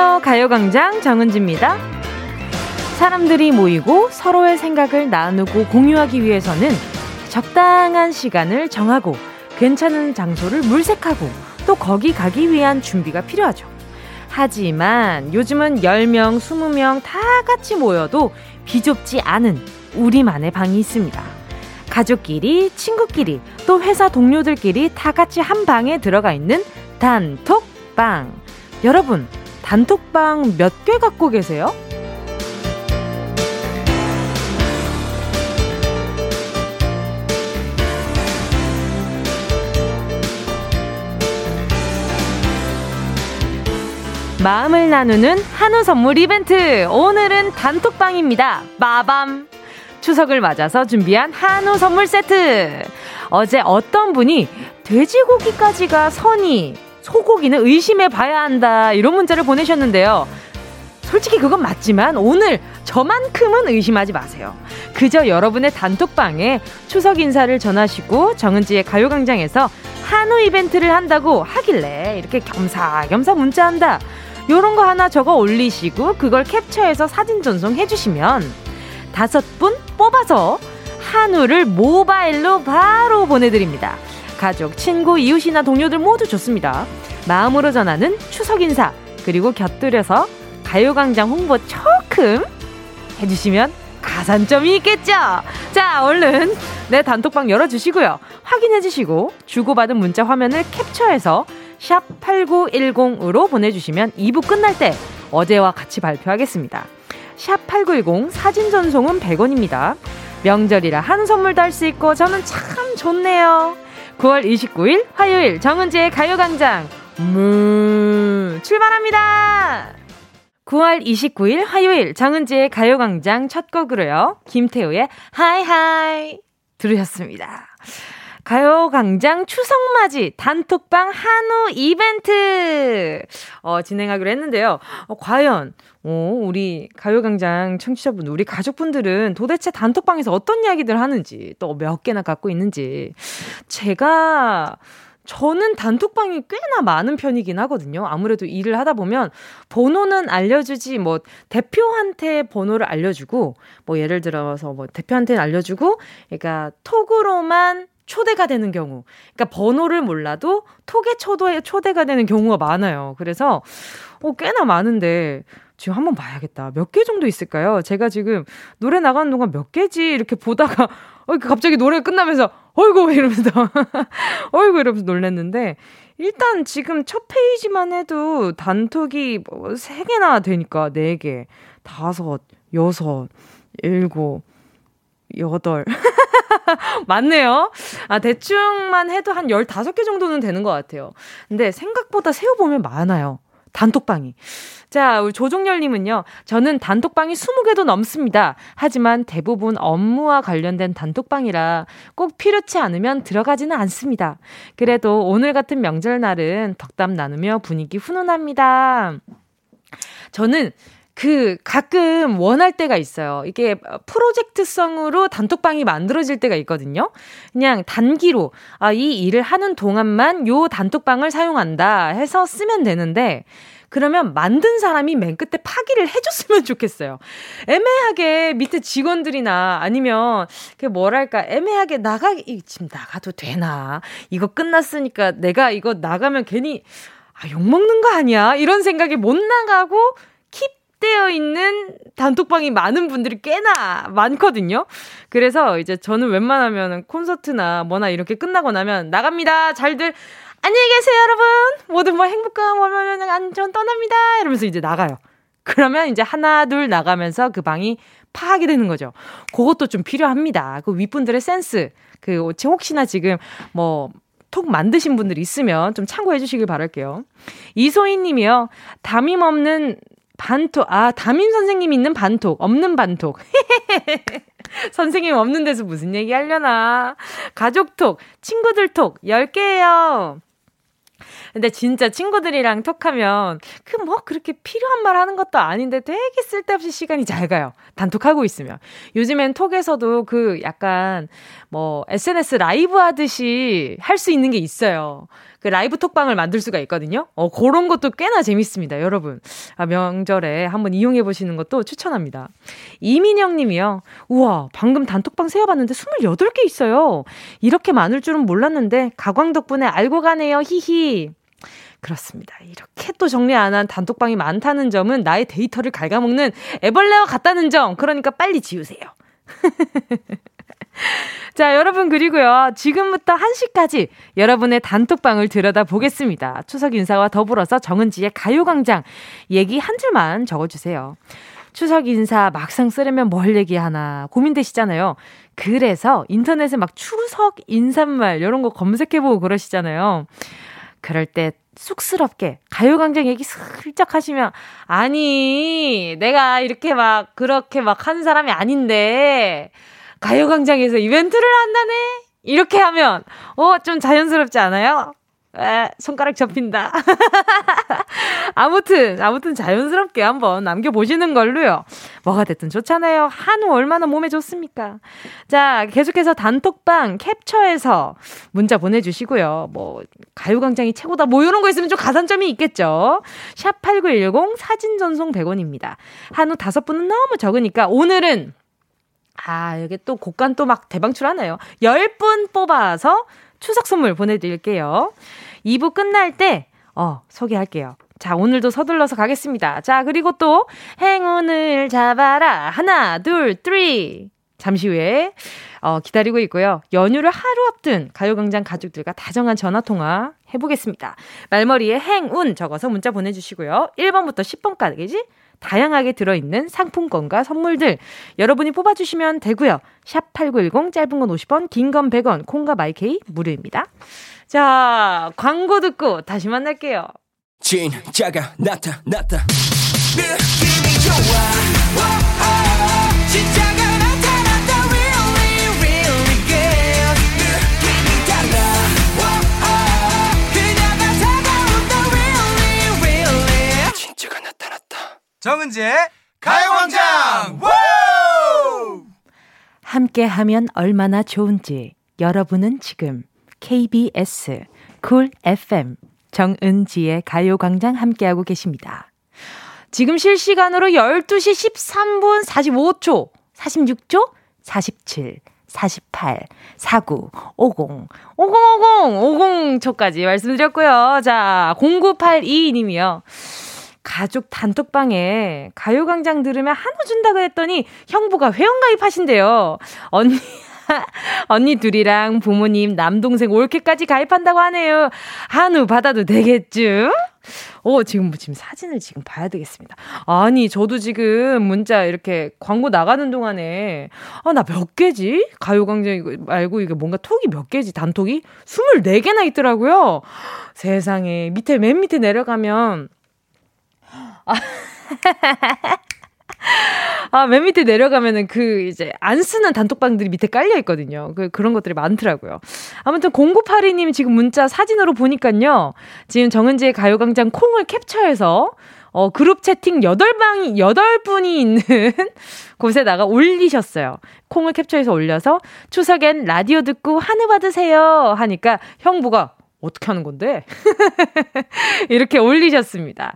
안녕하세요. 가요광장 정은지입니다. 사람들이 모이고 서로의 생각을 나누고 공유하기 위해서는 적당한 시간을 정하고 괜찮은 장소를 물색하고 또 거기 가기 위한 준비가 필요하죠. 하지만 요즘은 10명, 20명 다 같이 모여도 비좁지 않은 우리만의 방이 있습니다. 가족끼리, 친구끼리, 또 회사 동료들끼리 다 같이 한 방에 들어가 있는 단톡방. 여러분, 단톡방 몇 개 갖고 계세요? 마음을 나누는 한우 선물 이벤트. 오늘은 단톡방입니다. 마밤. 추석을 맞아서 준비한 한우 선물 세트. 어제 어떤 분이 돼지고기까지가 선이, 소고기는 의심해 봐야 한다. 이런 문자를 보내셨는데요. 솔직히 그건 맞지만 오늘 저만큼은 의심하지 마세요. 그저 여러분의 단톡방에 추석 인사를 전하시고 정은지의 가요광장에서 한우 이벤트를 한다고 하길래 이렇게 겸사겸사 문자한다. 요런 거 하나 적어 올리시고 그걸 캡처해서 사진 전송해 주시면 다섯 분 뽑아서 한우를 모바일로 바로 보내드립니다. 가족, 친구, 이웃이나 동료들 모두 좋습니다. 마음으로 전하는 추석 인사 그리고 곁들여서 가요광장 홍보 조금 해주시면 가산점이 있겠죠? 자, 얼른 내 단톡방 열어주시고요. 확인해주시고 주고받은 문자 화면을 캡처해서 샵 8910으로 보내주시면 2부 끝날 때 어제와 같이 발표하겠습니다. 샵 8910 사진 전송은 100원입니다. 명절이라 한 선물도 할수 있고 저는 참 좋네요. 9월 29일 화요일 정은지의 가요광장 무 출발합니다. 9월 29일 화요일 정은지의 가요광장 첫 곡으로요. 김태우의 하이하이 들으셨습니다. 가요광장 추석맞이 단톡방 한우 이벤트 어, 진행하기로 했는데요. 어, 과연 어, 우리 가요광장 청취자분, 우리 가족분들은 도대체 단톡방에서 어떤 이야기들 하는지 또 몇 개나 갖고 있는지 제가 저는 단톡방이 꽤나 많은 편이긴 하거든요. 아무래도 일을 하다 보면 번호는 알려주지 뭐 대표한테 번호를 알려주고 뭐 예를 들어서 뭐 대표한테는 알려주고 그러니까 톡으로만 초대가 되는 경우. 그러니까 번호를 몰라도 톡에 초대, 초대가 되는 경우가 많아요. 그래서, 어, 꽤나 많은데, 지금 한번 봐야겠다. 몇 개 정도 있을까요? 제가 지금 노래 나가는 동안 몇 개지? 이렇게 보다가, 어, 갑자기 노래 끝나면서, 어이구, 이러면서, 어이구, 이러면서 놀랬는데, 일단 지금 첫 페이지만 해도 단톡이 뭐 3개나 되니까 4개, 5, 6, 7, 8. 맞네요. 아, 대충만 해도 한 15개 정도는 되는 것 같아요. 근데 생각보다 세어보면 많아요. 단톡방이. 자, 우리 조종열님은요, 저는 단톡방이 20개도 넘습니다. 하지만 대부분 업무와 관련된 단톡방이라 꼭 필요치 않으면 들어가지는 않습니다. 그래도 오늘 같은 명절날은 덕담 나누며 분위기 훈훈합니다. 저는 그 가끔 원할 때가 있어요. 이게 프로젝트성으로 단톡방이 만들어질 때가 있거든요. 그냥 단기로 아, 이 일을 하는 동안만 요 단톡방을 사용한다 해서 쓰면 되는데 그러면 만든 사람이 맨 끝에 파기를 해줬으면 좋겠어요. 애매하게 밑에 직원들이나 아니면 그 뭐랄까 애매하게 나가 지금 나가도 되나 이거 끝났으니까 내가 이거 나가면 괜히 아, 욕먹는 거 아니야? 이런 생각이 못 나가고 킵되어 있는 단톡방이 많은 분들이 꽤나 많거든요. 그래서 이제 저는 웬만하면 콘서트나 뭐나 이렇게 끝나고 나면 나갑니다. 잘들 안녕히 계세요, 여러분. 모두 뭐 행복한 월요일 안전 떠납니다. 이러면서 이제 나가요. 그러면 이제 하나 둘 나가면서 그 방이 파악이 되는 거죠. 그것도 좀 필요합니다. 그 윗분들의 센스. 그 혹시나 지금 뭐 톡 만드신 분들 있으면 좀 참고해 주시길 바랄게요. 이소희 님이요. 담임 없는 반톡. 아, 담임 선생님 있는 반톡. 없는 반톡. 선생님 없는 데서 무슨 얘기 하려나. 가족톡, 친구들 톡, 10개예요. 근데 진짜 친구들이랑 톡하면 그 뭐 그렇게 필요한 말 하는 것도 아닌데 되게 쓸데없이 시간이 잘 가요. 단톡하고 있으면. 요즘엔 톡에서도 그 약간 뭐 SNS 라이브 하듯이 할 수 있는 게 있어요. 그 라이브 톡방을 만들 수가 있거든요. 어, 그런 것도 꽤나 재밌습니다, 여러분. 아, 명절에 한번 이용해 보시는 것도 추천합니다. 이민영 님이요. 우와, 방금 단톡방 세어봤는데 28개 있어요. 이렇게 많을 줄은 몰랐는데, 가광 덕분에 알고 가네요, 히히. 그렇습니다. 이렇게 또 정리 안 한 단톡방이 많다는 점은 나의 데이터를 갉아먹는 애벌레와 같다는 점. 그러니까 빨리 지우세요. 자, 여러분, 그리고요. 지금부터 1시까지 여러분의 단톡방을 들여다 보겠습니다. 추석 인사와 더불어서 정은지의 가요광장 얘기 한 줄만 적어주세요. 추석 인사 막상 쓰려면 뭘 얘기하나 고민되시잖아요. 그래서 인터넷에 막 추석 인사말 이런 거 검색해보고 그러시잖아요. 그럴 때 쑥스럽게 가요광장 얘기 슬쩍 하시면 아니 내가 이렇게 막 그렇게 막 하는 사람이 아닌데 가요광장에서 이벤트를 한다네 이렇게 하면 어 좀 자연스럽지 않아요? 에, 손가락 접힌다. 아무튼, 아무튼 자연스럽게 한번 남겨보시는 걸로요. 뭐가 됐든 좋잖아요. 한우 얼마나 몸에 좋습니까? 자, 계속해서 단톡방 캡처해서 문자 보내주시고요. 뭐, 가요광장이 최고다. 뭐, 이런 거 있으면 좀 가산점이 있겠죠? 샵8910 사진 전송 100원입니다. 한우 다섯 분은 너무 적으니까 오늘은 아, 여기 또 곡간 또 막 대방출하네요. 10분 뽑아서 추석 선물 보내드릴게요. 2부 끝날 때, 어, 소개할게요. 자, 오늘도 서둘러서 가겠습니다. 자, 그리고 또, 행운을 잡아라. 하나, 둘, three. 잠시 후에, 어, 기다리고 있고요. 연휴를 하루 앞둔 가요광장 가족들과 다정한 전화통화 해보겠습니다. 말머리에 행운 적어서 문자 보내주시고요. 1번부터 10번까지 다양하게 들어있는 상품권과 선물들 여러분이 뽑아주시면 되고요. 샵 8910 짧은 건 50원, 긴 건 100원, 콩과 마이케이 무료입니다. 자, 광고 듣고 다시 만날게요. 진짜가 나타났다. 느낌이 좋아. 정은지의 가요광장 함께 하면 얼마나 좋은지 여러분은 지금 KBS 쿨 FM 정은지의 가요광장 함께하고 계십니다. 지금 실시간으로 12시 13분 45초, 46초, 47, 48, 49, 50, 5050, 50초까지 말씀드렸고요. 자, 0982님이요. 가족 단톡방에 가요광장 들으면 한우 준다고 했더니 형부가 회원가입 하신대요. 언니, 언니 둘이랑 부모님, 남동생 올케까지 가입한다고 하네요. 한우 받아도 되겠죠? 오, 지금, 뭐 지금 사진을 지금 봐야 되겠습니다. 아니, 저도 지금 문자 이렇게 광고 나가는 동안에, 아, 나 몇 개지? 가요광장 이거 말고 이게 뭔가 톡이 몇 개지? 단톡이? 24개나 있더라고요. 세상에. 밑에, 맨 밑에 내려가면, 아, 아, 맨 밑에 내려가면은 그 이제 안 쓰는 단톡방들이 밑에 깔려 있거든요. 그, 그런 것들이 많더라고요. 아무튼 0982 님 지금 문자 사진으로 보니까요. 지금 정은지의 가요 광장 콩을 캡처해서 어, 그룹 채팅 8방이, 8분이 있는 곳에다가 올리셨어요. 콩을 캡처해서 올려서 추석엔 라디오 듣고 한우 받으세요 하니까 형부가 어떻게 하는 건데? 이렇게 올리셨습니다.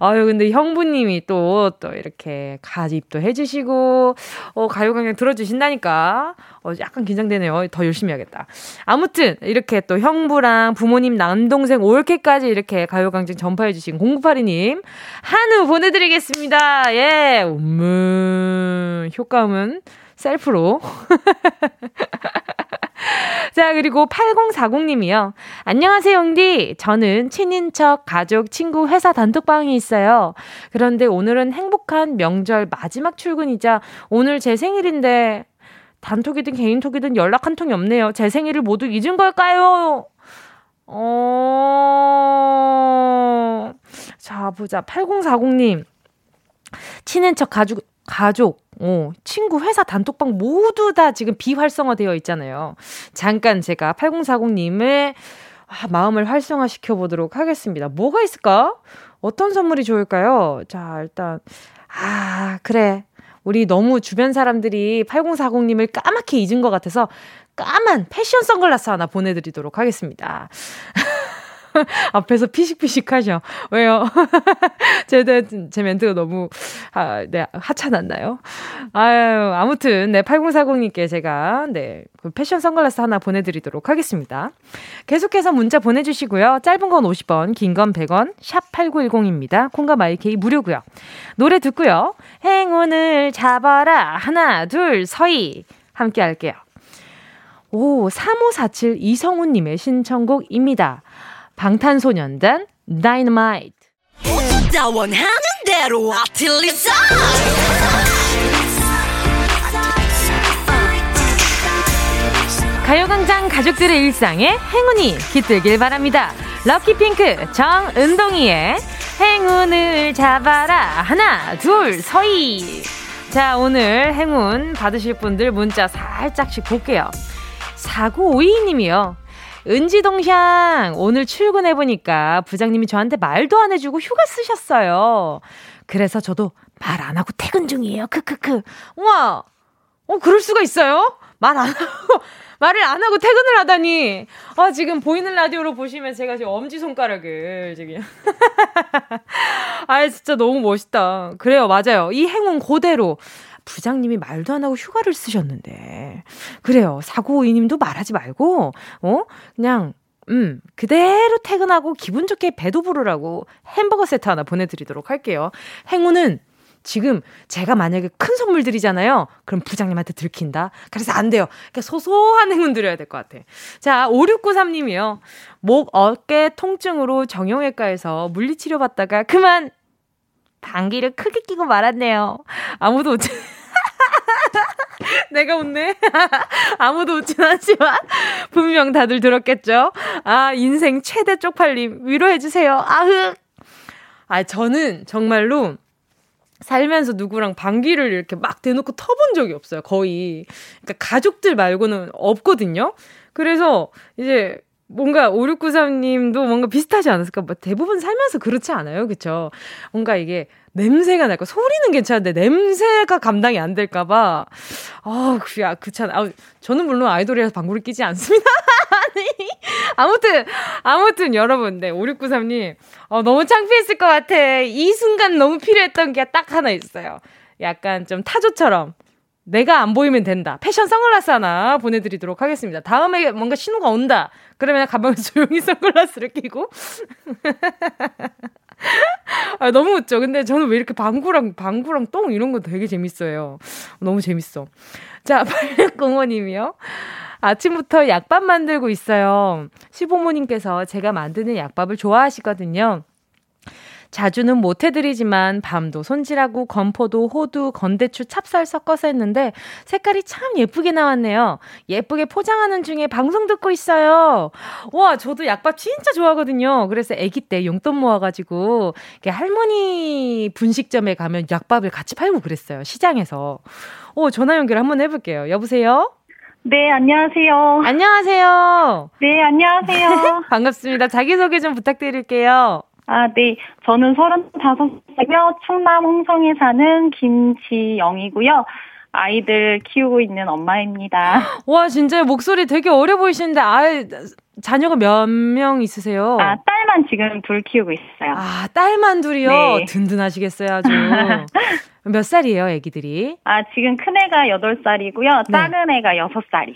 아유, 근데 형부님이 또, 또 이렇게 가입도 해주시고, 어, 가요광장 들어주신다니까, 어, 약간 긴장되네요. 더 열심히 해야겠다. 아무튼, 이렇게 또 형부랑 부모님, 남동생 올케까지 이렇게 가요광장 전파해주신 0982님, 한우 보내드리겠습니다. 예, 음, 효과음은 셀프로. 자, 그리고 8040님이요. 안녕하세요, 영디. 저는 친인척, 가족, 친구, 회사 단톡방이 있어요. 그런데 오늘은 행복한 명절 마지막 출근이자 오늘 제 생일인데 단톡이든 개인톡이든 연락 한 통이 없네요. 제 생일을 모두 잊은 걸까요? 어, 자, 보자. 8040님. 친인척 가족, 가족, 어, 친구, 회사 단톡방 모두 다 지금 비활성화되어 있잖아요. 잠깐 제가 8040님의 아, 마음을 활성화시켜 보도록 하겠습니다. 뭐가 있을까? 어떤 선물이 좋을까요? 자, 일단, 아, 그래. 우리 너무 주변 사람들이 8040님을 까맣게 잊은 것 같아서 까만 패션 선글라스 하나 보내드리도록 하겠습니다. 앞에서 피식피식 하셔. 왜요? 제, 제 멘트가 너무, 아, 네, 하찮았나요? 아유, 아무튼, 네, 8040님께 제가, 네, 그 패션 선글라스 하나 보내드리도록 하겠습니다. 계속해서 문자 보내주시고요. 짧은 건 50원, 긴 건 100원, 샵 8910입니다. 콩과 마이케이 무료고요 노래 듣고요. 행운을 잡아라. 하나, 둘, 서희. 함께 할게요. 오, 3547 이성훈님의 신청곡입니다. 방탄소년단 다이너마이트. 가요광장 가족들의 일상에 행운이 깃들길 바랍니다. 럭키핑크 정은동이의 행운을 잡아라. 하나, 둘, 서희. 자, 오늘 행운 받으실 분들 문자 살짝씩 볼게요. 4952님이요. 은지동샹, 오늘 출근해보니까 부장님이 저한테 말도 안 해주고 휴가 쓰셨어요. 그래서 저도 말 안 하고 퇴근 중이에요. 크크크. 우와! 어, 그럴 수가 있어요? 말 안 하고, 말을 안 하고 퇴근을 하다니. 아, 지금 보이는 라디오로 보시면 제가 지금 엄지손가락을 지금. 아, 진짜 너무 멋있다. 그래요, 맞아요. 이 행운 그대로. 부장님이 말도 안 하고 휴가를 쓰셨는데. 그래요. 사고이 님도 말하지 말고, 어? 그냥, 음, 그대로 퇴근하고 기분 좋게 배도 부르라고 햄버거 세트 하나 보내드리도록 할게요. 행운은 지금 제가 만약에 큰 선물 드리잖아요. 그럼 부장님한테 들킨다. 그래서 안 돼요. 그러니까 소소한 행운 드려야 될 것 같아. 자, 5693님이요. 목, 어깨 통증으로 정형외과에서 물리치료 받다가 그만 방귀를 크게 끼고 말았네요. 아무도 웃지. 내가 웃네. 아무도 웃진 않지만 분명 다들 들었겠죠. 아 인생 최대 쪽팔림 위로해 주세요. 아흑. 아 저는 정말로 살면서 누구랑 방귀를 이렇게 막 대놓고 터본 적이 없어요. 거의. 그러니까 가족들 말고는 없거든요. 그래서 이제 뭔가 5693님도 뭔가 비슷하지 않았을까? 뭐 대부분 살면서 그렇지 않아요? 그쵸? 뭔가 이게 냄새가 날까? 소리는 괜찮은데 냄새가 감당이 안 될까봐. 아, 그, 야, 그참, 아, 저는 물론 아이돌이라서 방구를 끼지 않습니다. 아니, 아무튼, 아무튼 여러분, 네, 5693님, 어, 너무 창피했을 것 같아. 이 순간 너무 필요했던 게 딱 하나 있어요. 약간 좀 타조처럼. 내가 안 보이면 된다. 패션 선글라스 하나 보내드리도록 하겠습니다. 다음에 뭔가 신호가 온다. 그러면 가방에 조용히 선글라스를 끼고. 아, 너무 웃죠. 근데 저는 왜 이렇게 방구랑, 방구랑 똥 이런 거 되게 재밌어요. 너무 재밌어. 자, 8605님이요. 아침부터 약밥 만들고 있어요. 시부모님께서 제가 만드는 약밥을 좋아하시거든요. 자주는 못 해드리지만 밤도 손질하고 건포도, 호두, 건대추, 찹쌀 섞어서 했는데 색깔이 참 예쁘게 나왔네요. 예쁘게 포장하는 중에 방송 듣고 있어요. 와, 저도 약밥 진짜 좋아하거든요. 그래서 아기 때 용돈 모아가지고 할머니 분식점에 가면 약밥을 같이 팔고 그랬어요. 시장에서. 오, 전화 연결 한번 해볼게요. 여보세요? 네, 안녕하세요. 안녕하세요. 네, 안녕하세요. 반갑습니다. 자기소개 좀 부탁드릴게요. 아, 네. 저는 35살이며 충남 홍성에 사는 김지영이고요. 아이들 키우고 있는 엄마입니다. 와, 진짜 목소리 되게 어려 보이시는데, 아, 자녀가 몇 명 있으세요? 아, 딸만 지금 둘 키우고 있어요. 아, 딸만 둘이요? 네. 든든하시겠어요, 아주. 몇 살이에요, 애기들이? 아, 지금 큰애가 8살이고요. 작은 네. 애가 6살이요.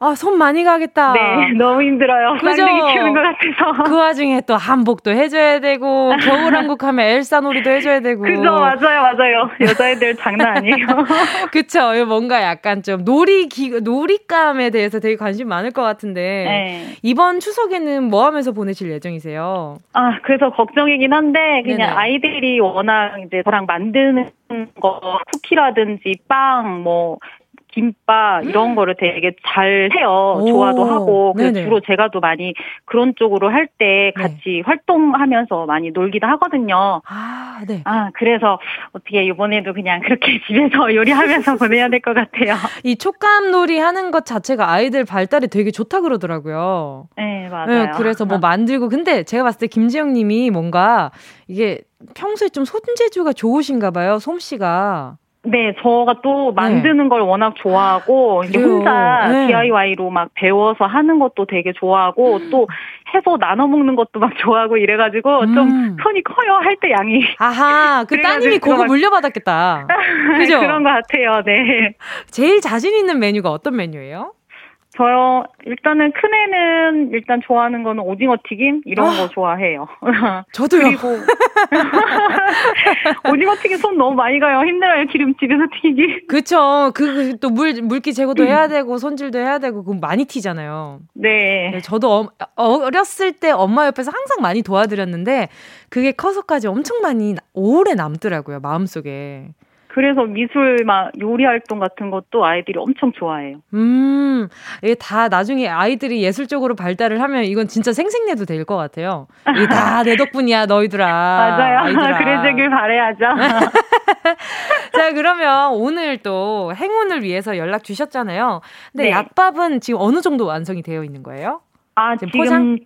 아, 손 많이 가겠다. 네, 너무 힘들어요. 그죠? 키우는 것 같아서. 그 와중에 또 한복도 해줘야 되고, 겨울한국 하면 엘사 놀이도 해줘야 되고. 그죠, 맞아요, 맞아요. 여자애들 장난 아니에요. 그쵸. 뭔가 약간 좀 놀이, 기, 놀이감에 대해서 되게 관심 많을 것 같은데. 네. 이번 추석에는 뭐 하면서 보내실 예정이세요? 아, 그래서 걱정이긴 한데, 그냥 네네. 아이들이 워낙 이제 저랑 만드는 거 쿠키라든지 빵, 뭐 김밥 이런 거를 되게 잘 해요. 오, 좋아도 하고 그래서. 주로 제가 또 많이 그런 쪽으로 할 때 같이 네. 활동하면서 많이 놀기도 하거든요. 아, 네. 아, 그래서 어떻게 이번에도 그냥 그렇게 집에서 요리하면서 보내야 될 것 같아요. 이 촉감 놀이 하는 것 자체가 아이들 발달에 되게 좋다 그러더라고요. 네, 맞아요. 네, 그래서 뭐 만들고 근데 제가 봤을 때 김지영 님이 뭔가 이게 평소에 좀 손재주가 좋으신가 봐요. 솜씨가. 네, 저가 또 만드는 네. 걸 워낙 좋아하고 혼자 네. DIY로 막 배워서 하는 것도 되게 좋아하고 음. 또 해서 나눠 먹는 것도 막 좋아하고 이래가지고 음. 좀 손이 커요 할 때 양이. 아하, 그 따님이 그거 물려받았겠다. 그죠? 그런 것 같아요. 네. 제일 자신 있는 메뉴가 어떤 메뉴예요? 저요, 일단은 큰애는 일단 좋아하는 거는 오징어 튀김? 이런 아, 거 좋아해요. 저도요. 그리고, 오징어 튀김 손 너무 많이 가요. 힘들어요, 기름집에서 튀기. 그쵸. 그, 또 물, 물기 제거도 해야 되고, 손질도 해야 되고, 그럼 많이 튀잖아요. 네. 네 저도 어, 어렸을 때 엄마 옆에서 항상 많이 도와드렸는데, 그게 커서까지 엄청 많이 오래 남더라고요, 마음속에. 그래서 미술 막 요리 활동 같은 것도 아이들이 엄청 좋아해요. 음, 이게 다 나중에 아이들이 예술적으로 발달을 하면 이건 진짜 생생내도 될 것 같아요. 이게 다 내 덕분이야, 너희들아. 맞아요. 아이들아. 그래주길 바래야죠. 자, 그러면 오늘 또 행운을 위해서 연락 주셨잖아요. 근데 네. 약밥은 지금 어느 정도 완성이 되어 있는 거예요? 아, 지금, 지금 포장?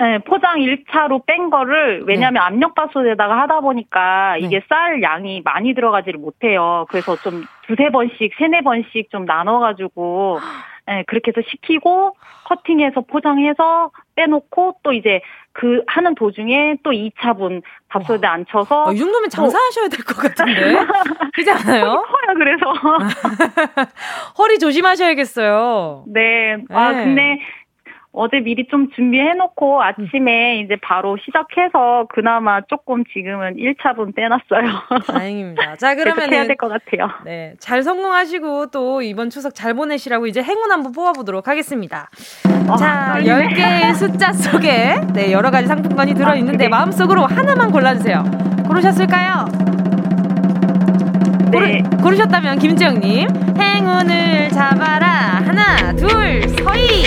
네, 포장 1차로 뺀 거를 왜냐면 네. 압력밥솥에다가 하다 보니까 네. 이게 쌀 양이 많이 들어가지를 못해요. 그래서 좀 두세 번씩, 세네 번씩 좀 나눠가지고 네, 그렇게 해서 식히고 커팅해서 포장해서 빼놓고 또 이제 그 하는 도중에 또 2차분 밥솥에 와. 앉혀서 어, 이 정도면 장사하셔야 될 것 같은데 그렇지 않아요? 커요 그래서 허리 조심하셔야겠어요. 네. 아 네. 근데 어제 미리 좀 준비해놓고 아침에 음. 이제 바로 시작해서 그나마 조금 지금은 1차분 빼놨어요. 다행입니다. 자, 그러면 해야 될 것 같아요. 네. 잘 성공하시고 또 이번 추석 잘 보내시라고 이제 행운 한번 뽑아보도록 하겠습니다. 어, 자, 떨리네. 10개의 숫자 속에 네, 여러 가지 상품권이 들어있는데 아, 마음속으로 하나만 골라주세요. 고르셨을까요? 네. 고르, 셨다면 김지영님 행운을 잡아라 하나 둘 서희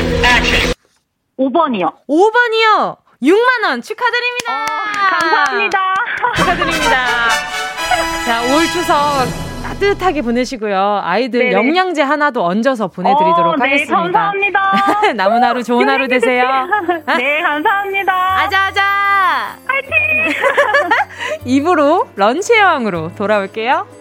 5번이요. 5번이요. 6만 원 축하드립니다. 어, 감사합니다. 축하드립니다. 자, 올 추석 따뜻하게 보내시고요. 아이들 네네. 영양제 하나도 얹어서 보내드리도록 어, 네, 하겠습니다. 네, 감사합니다. 남은 하루 좋은 하루 되세요. 네, 감사합니다. 아자아자. 파이팅! 입으로 런치 여왕으로 돌아올게요.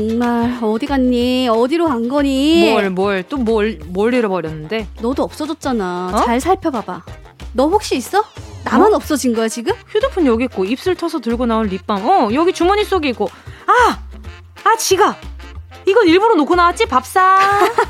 정말 어디 갔니? 어디로 간 거니? 뭘 뭘 또 뭘 뭘 잃어버렸는데? 너도 없어졌잖아. 어? 잘 살펴봐봐. 너 혹시 있어? 나만 어? 없어진 거야 지금? 휴대폰 여기 있고 입술 터서 들고 나온 립밤. 어 여기 주머니 속에 있고. 아, 아 지갑. 이건 일부러 놓고 나왔지 밥상.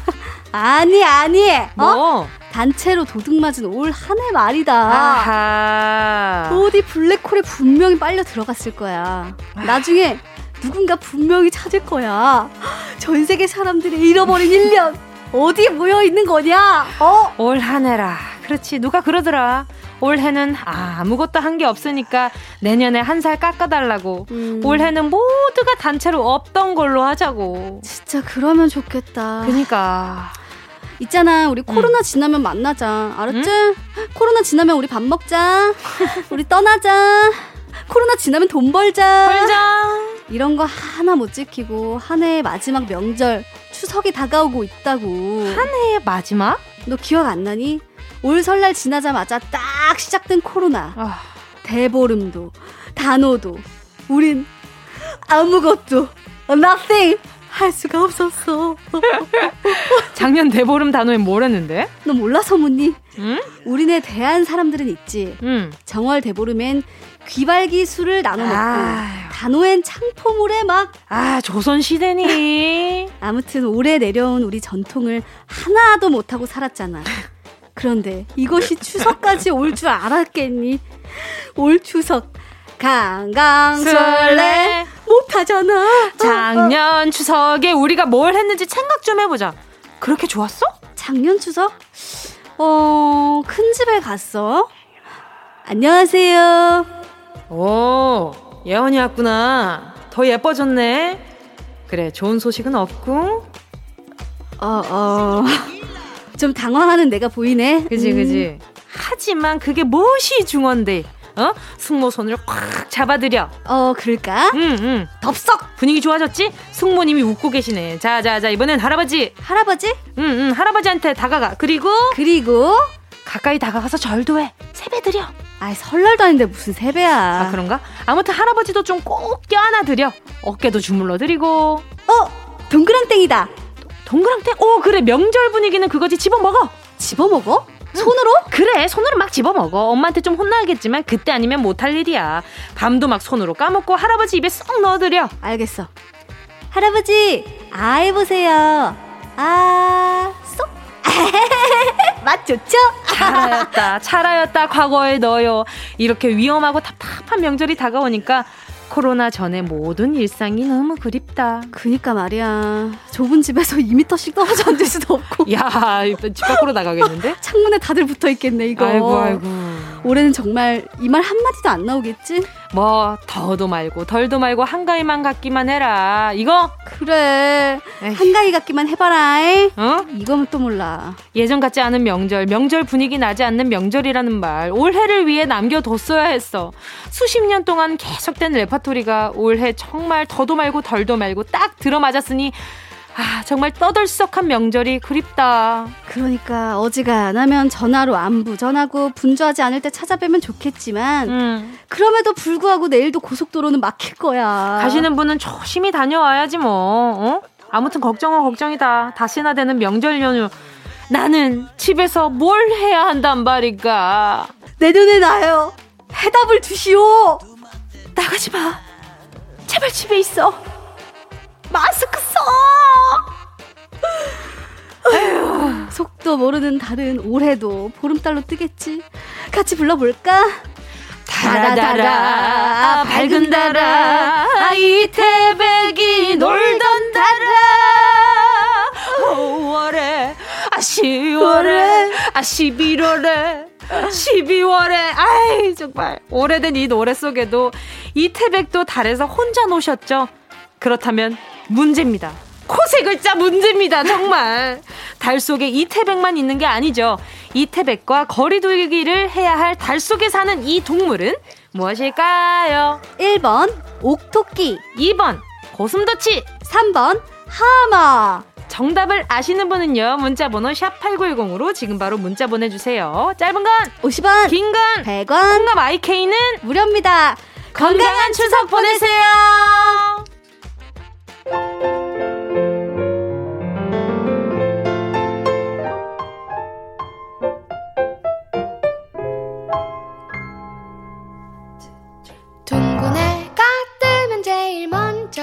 아니 아니. 어? 뭐? 단체로 도둑 맞은 올 한 해 말이다. 아하. 어디 블랙홀에 분명히 빨려 들어갔을 거야. 나중에 누군가 분명히 찾을 거야. 전 세계 사람들이 잃어버린 1년 어디 모여 있는 거냐? 어? 올 한해라. 그렇지. 누가 그러더라. 올해는 아, 아무것도 한 게 없으니까 내년에 한 살 깎아달라고. 음. 올해는 모두가 단체로 없던 걸로 하자고. 진짜 그러면 좋겠다. 그니까. 있잖아, 우리 코로나 음. 지나면 만나자. 알았지? 음? 코로나 지나면 우리 밥 먹자. 우리 떠나자. 코로나 지나면 돈 벌자. 벌자. 이런 거 하나 못 지키고 한 해의 마지막 명절 추석이 다가오고 있다고. 한 해의 마지막? 너 기억 안 나니? 올 설날 지나자마자 딱 시작된 코로나. 아. 대보름도 단오도 우린 아무것도 nothing 할 수가 없었어. 작년 대보름 단오에 뭘 했는데? 너 몰라서 묻니? 응? 우리네 대한 사람들은 있지. 응. 정월 대보름엔 귀발기 술을 나눠 먹고 아유. 단호엔 창포물에 막 아 조선 시대니 아무튼 오래 내려온 우리 전통을 하나도 못하고 살았잖아 그런데 이것이 추석까지 올 줄 알았겠니? 올 추석 강강술래 못하잖아. 작년 추석에 우리가 뭘 했는지 생각 좀 해보자. 그렇게 좋았어? 작년 추석? 어, 큰 집에 갔어. 안녕하세요. 오, 예원이 왔구나. 더 예뻐졌네. 그래, 좋은 소식은 없고. 어, 어. 좀 당황하는 내가 보이네. 그지, 음. 그지. 하지만 그게 무엇이 중원데, 어? 숙모 손을 꽉 잡아드려. 어, 그럴까? 응, 응. 덥석! 분위기 좋아졌지? 숙모님이 웃고 계시네. 자, 자, 자, 이번엔 할아버지. 할아버지? 응, 응, 할아버지한테 다가가. 그리고. 그리고. 가까이 다가가서 절도 해. 세배 드려. 아 설날도 아닌데 무슨 세배야. 아, 그런가? 아무튼 할아버지도 좀 꼭 껴안아 드려. 어깨도 주물러 드리고. 어, 동그랑땡이다. 동그랑땡? 오, 그래. 명절 분위기는 그거지. 집어 먹어. 집어 먹어? 손으로? 그래 손으로 막 집어먹어 엄마한테 좀 혼나겠지만 그때 아니면 못할 일이야 밤도 막 손으로 까먹고 할아버지 입에 쏙 넣어드려 알겠어 할아버지 아이 보세요 아쏙 맛 좋죠? 차라였다 차라였다 과거에 넣어요 이렇게 위험하고 답답한 명절이 다가오니까 코로나 전에 모든 일상이 너무 그립다. 그니까 말이야. 좁은 집에서 2미터씩 떨어져 앉을 수도 없고. 야, 집 밖으로 나가겠는데? 창문에 다들 붙어 있겠네, 이거. 아이고, 아이고. 올해는 정말 이 말 한마디도 안 나오겠지? 뭐, 더도 말고, 덜도 말고, 한가위만 갖기만 해라. 이거? 그래. 에이. 한가위 갖기만 해봐라. 어? 이거는 또 몰라. 예전 같지 않은 명절, 명절 분위기 나지 않는 명절이라는 말, 올해를 위해 남겨뒀어야 했어. 수십 년 동안 계속된 레파토리가 올해 정말 더도 말고 덜도 말고 딱 들어맞았으니, 아, 정말 떠들썩한 명절이 그립다. 그러니까 어지간하면 전화로 안부 전하고 분주하지 않을 때 찾아뵈면 좋겠지만 음. 그럼에도 불구하고 내일도 고속도로는 막힐 거야. 가시는 분은 조심히 다녀와야지 뭐. 어? 아무튼 걱정은 걱정이다. 다시나 되는 명절 연휴. 나는 집에서 뭘 해야 한단 말인가. 내 눈에 나요. 해답을 주시오. 나가지 마. 제발 집에 있어. 마스크 써! 아휴, 속도 모르는 달은 올해도 보름달로 뜨겠지. 같이 불러볼까? 달아달아, 밝은 달아, 이태백이 놀던 달아. 5월에, 아, 10월에, 아, 11월에, 12월에, 아이, 정말. 오래된 이 노래 속에도 이태백도 달에서 혼자 노셨죠? 그렇다면 문제입니다. 코세 글자 문제입니다, 정말. 달 속에 이태백만 있는 게 아니죠. 이태백과 거리두기를 해야 할 달 속에 사는 이 동물은 무엇일까요? 1번, 옥토끼. 2번, 고슴도치. 3번, 하마. 정답을 아시는 분은요, 문자번호 샵 8910으로 지금 바로 문자 보내주세요. 짧은 건 50원, 긴 건 100원, 콩감 IK는 무료입니다. 건강한 추석 보내세요. 둥근 해가 뜨면 제일 먼저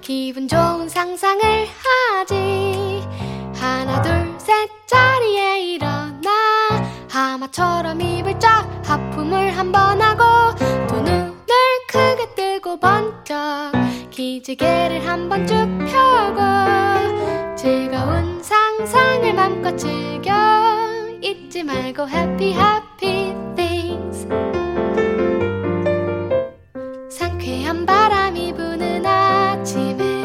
기분 좋은 상상을 하지. 하나 둘 셋 자리에 일어나. 하마처럼 입을 쫙 하품을 한 번 하고 두 눈을 크게 뜨고 번쩍 기지개를 한번 쭉 펴고 즐거운 상상을 맘껏 즐겨 잊지 말고 happy happy things. 상쾌한 바람이 부는 아침에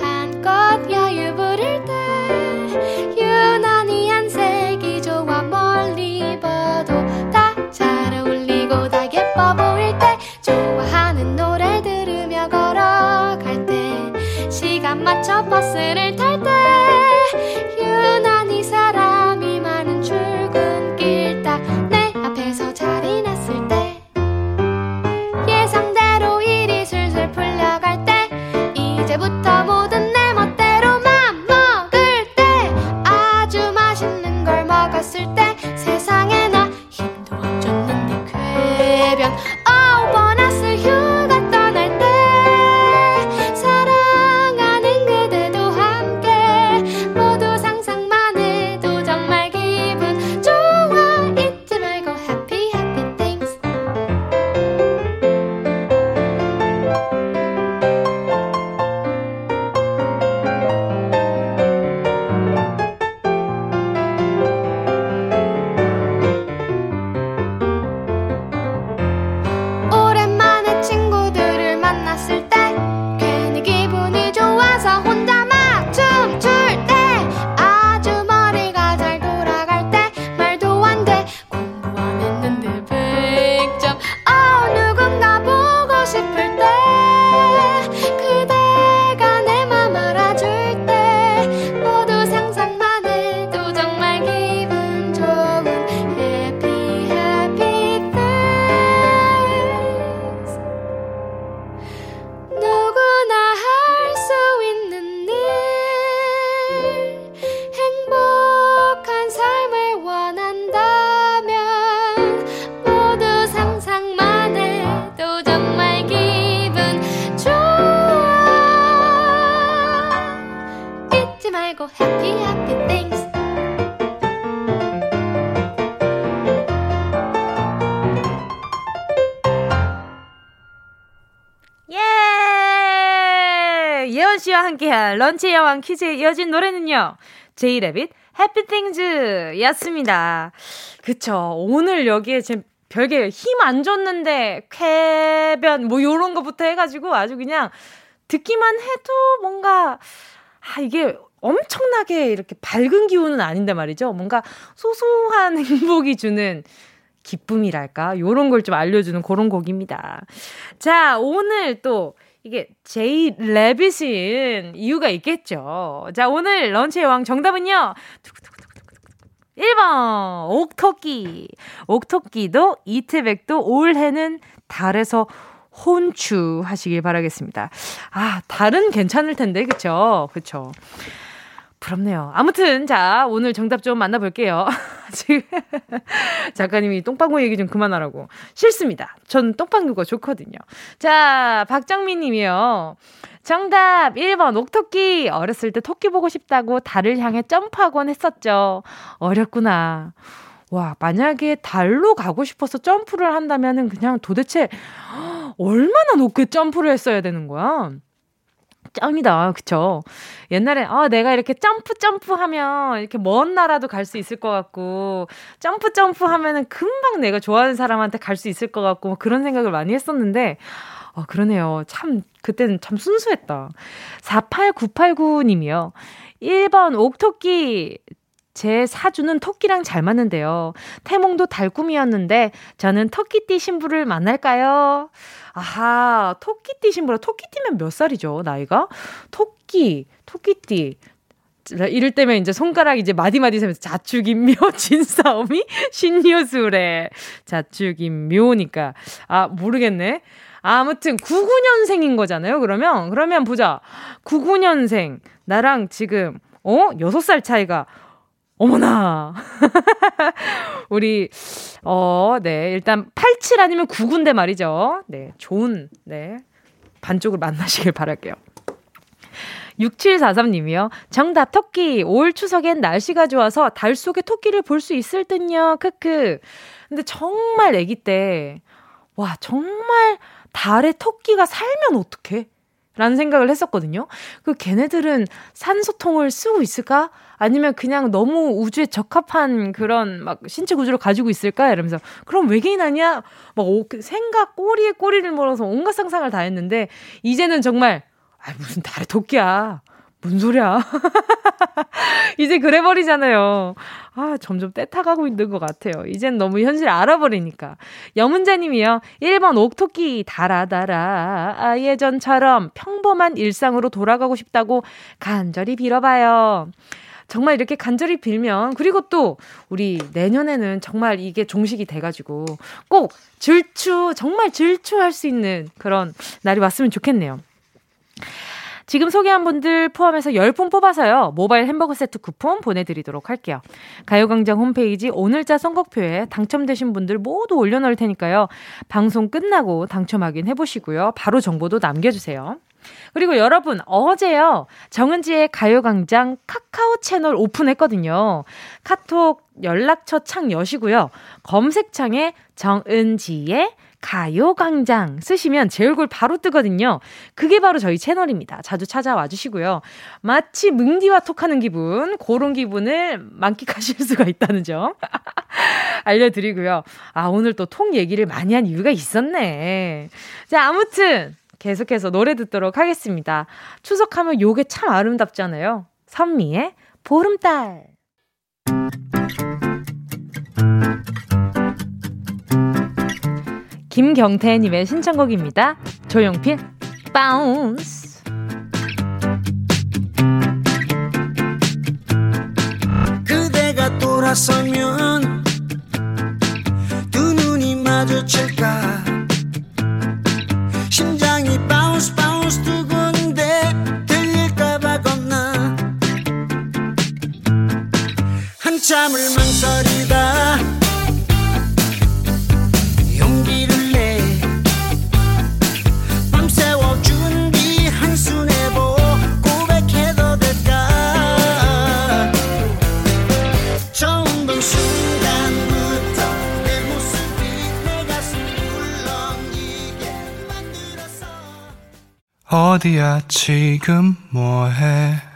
한껏 여유 부릴 때 유난히 안색이 좋아 멀리 봐도 다 잘 어울리고 다 예뻐 보일 맞춰 버스 런치 여왕 퀴즈에 이어진 노래는요. 제이레빗 해피띵즈 였습니다. 그쵸. 오늘 여기에 제 별게 힘 안 줬는데 쾌변 뭐 요런 거부터 해가지고 아주 그냥 듣기만 해도 뭔가 아 이게 엄청나게 이렇게 밝은 기운은 아닌데 말이죠. 뭔가 소소한 행복이 주는 기쁨이랄까 요런 걸 좀 알려주는 그런 곡입니다. 자 오늘 또 이게 제이 레빗인 이유가 있겠죠. 자, 오늘 런치의 왕 정답은요. 1번, 옥토끼. 옥토끼도 이트백도 올해는 달에서 혼추 하시길 바라겠습니다. 아, 달은 괜찮을 텐데, 그쵸? 그쵸. 부럽네요. 아무튼, 자, 오늘 정답 좀 만나볼게요. 지금, 작가님이 똥방구 얘기 좀 그만하라고. 싫습니다. 전 똥방구가 좋거든요. 자, 박정민 님이요. 정답 1번, 옥토끼. 어렸을 때 토끼 보고 싶다고 달을 향해 점프하곤 했었죠. 어렸구나. 와, 만약에 달로 가고 싶어서 점프를 한다면은 그냥 도대체 얼마나 높게 점프를 했어야 되는 거야? 짱이다. 그쵸? 옛날에, 아, 내가 이렇게 점프, 점프 하면 이렇게 먼 나라도 갈 수 있을 것 같고, 점프, 점프 하면은 금방 내가 좋아하는 사람한테 갈 수 있을 것 같고, 뭐 그런 생각을 많이 했었는데, 아, 그러네요. 참, 그때는 참 순수했다. 48989님이요. 1번 옥토끼. 제 사주는 토끼랑 잘 맞는데요. 태몽도 달꿈이었는데 저는 토끼띠 신부를 만날까요? 아하, 토끼띠 신부라 토끼띠면 몇 살이죠, 나이가? 토끼, 토끼띠. 이럴 때면 이제 손가락 이제 마디마디 세면서 자축인묘 진싸움이 신유술에 자축인묘니까. 아 모르겠네. 아무튼 99년생인 거잖아요 그러면. 그러면 보자. 99년생. 나랑 지금 어? 6살 차이가 어머나. 우리, 어, 네. 일단 87 아니면 9군데 말이죠. 네. 좋은, 네. 반쪽을 만나시길 바랄게요. 6743님이요. 정답, 토끼. 올 추석엔 날씨가 좋아서 달 속에 토끼를 볼 수 있을 듯요. 크크. 근데 정말 아기 때, 와, 정말 달에 토끼가 살면 어떡해? 라는 생각을 했었거든요. 그 걔네들은 산소통을 쓰고 있을까? 아니면 그냥 너무 우주에 적합한 그런 막 신체 구조를 가지고 있을까? 이러면서 그럼 외계인 아니야? 막그 생각 꼬리에 꼬리를 물어서 온갖 상상을 다 했는데 이제는 정말 아 무슨 달에 토끼야. 무슨 소리야. 이제 그래 버리잖아요. 아, 점점 떼타가고 있는 것 같아요. 이젠 너무 현실 알아버리니까. 여문자님이요. 1번 옥토끼 달아 달아 아, 예전처럼 평범한 일상으로 돌아가고 싶다고 간절히 빌어봐요. 정말 이렇게 간절히 빌면 그리고 또 우리 내년에는 정말 이게 종식이 돼가지고 꼭 질추 정말 질추할 수 있는 그런 날이 왔으면 좋겠네요. 지금 소개한 분들 포함해서 10분 뽑아서요. 모바일 햄버거 세트 쿠폰 보내드리도록 할게요. 가요광장 홈페이지 오늘자 선곡표에 당첨되신 분들 모두 올려놓을 테니까요. 방송 끝나고 당첨 확인해보시고요. 바로 정보도 남겨주세요. 그리고 여러분, 어제요, 정은지의 가요광장 카카오 채널 오픈했거든요. 카톡 연락처 창 여시고요. 검색창에 정은지의 가요광장 쓰시면 제 얼굴 바로 뜨거든요. 그게 바로 저희 채널입니다. 자주 찾아와 주시고요. 마치 뭉디와 톡하는 기분, 그런 기분을 만끽하실 수가 있다는 점 알려드리고요. 아, 오늘 또 통 얘기를 많이 한 이유가 있었네. 자, 아무튼 계속해서 노래 듣도록 하겠습니다. 추석하면 요게 참 아름답잖아요. 선미의 보름달. 김경태님의 신청곡입니다. 조용필, 바운스. 그대가 돌아서면 두 눈이 마주칠까 잠을 망설이다. 용기를 내. 밤새워 준비 한순 해보 고백해도 될까? 처음 본 순간부터 내 모습이 내 가슴 울렁이게 만들었어 어디야 지금 뭐해?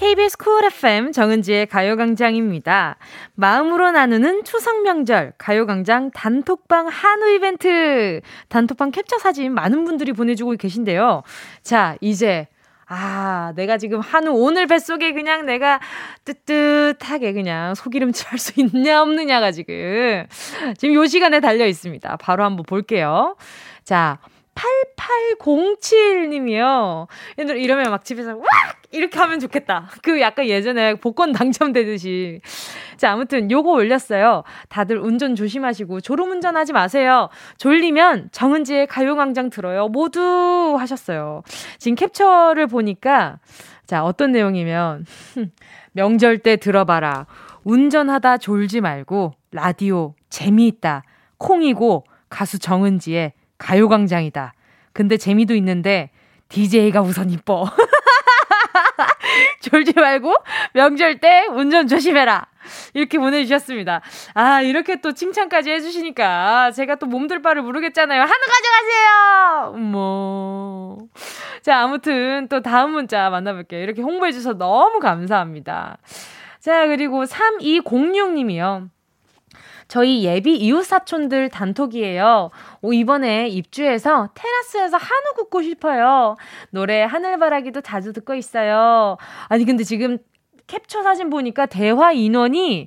KBS 쿨 FM 정은지의 가요광장입니다. 마음으로 나누는 추석 명절 가요광장 단톡방 한우 이벤트 단톡방 캡처 사진 많은 분들이 보내주고 계신데요. 자 이제 아, 내가 지금 한우 오늘 뱃속에 그냥 내가 뜨뜻하게 그냥 소기름칠 할 수 있냐 없느냐가 지금 지금 요 시간에 달려 있습니다. 바로 한번 볼게요. 자, 8807님이요. 이러면 막 집에서 왁! 이렇게 하면 좋겠다. 그 약간 예전에 복권 당첨되듯이. 자, 아무튼 요거 올렸어요. 다들 운전 조심하시고 졸음 운전 하지 마세요. 졸리면 정은지의 가요광장 들어요. 모두 하셨어요. 지금 캡처를 보니까 자, 어떤 내용이면 명절 때 들어봐라. 운전하다 졸지 말고 라디오 재미있다. 콩이고 가수 정은지의 가요광장이다. 근데 재미도 있는데 DJ가 우선 이뻐. 졸지 말고 명절 때 운전 조심해라. 이렇게 보내주셨습니다. 아, 이렇게 또 칭찬까지 해주시니까 제가 또 몸둘 바를 모르겠잖아요. 하나 가져가세요! 뭐. 자, 아무튼 또 다음 문자 만나볼게요. 이렇게 홍보해주셔서 너무 감사합니다. 자, 그리고 3206님이요. 저희 예비 이웃 사촌들 단톡이에요. 오, 이번에 입주해서 테라스에서 한우 굽고 싶어요. 노래 하늘바라기도 자주 듣고 있어요. 아니 근데 지금 캡처 사진 보니까 대화 인원이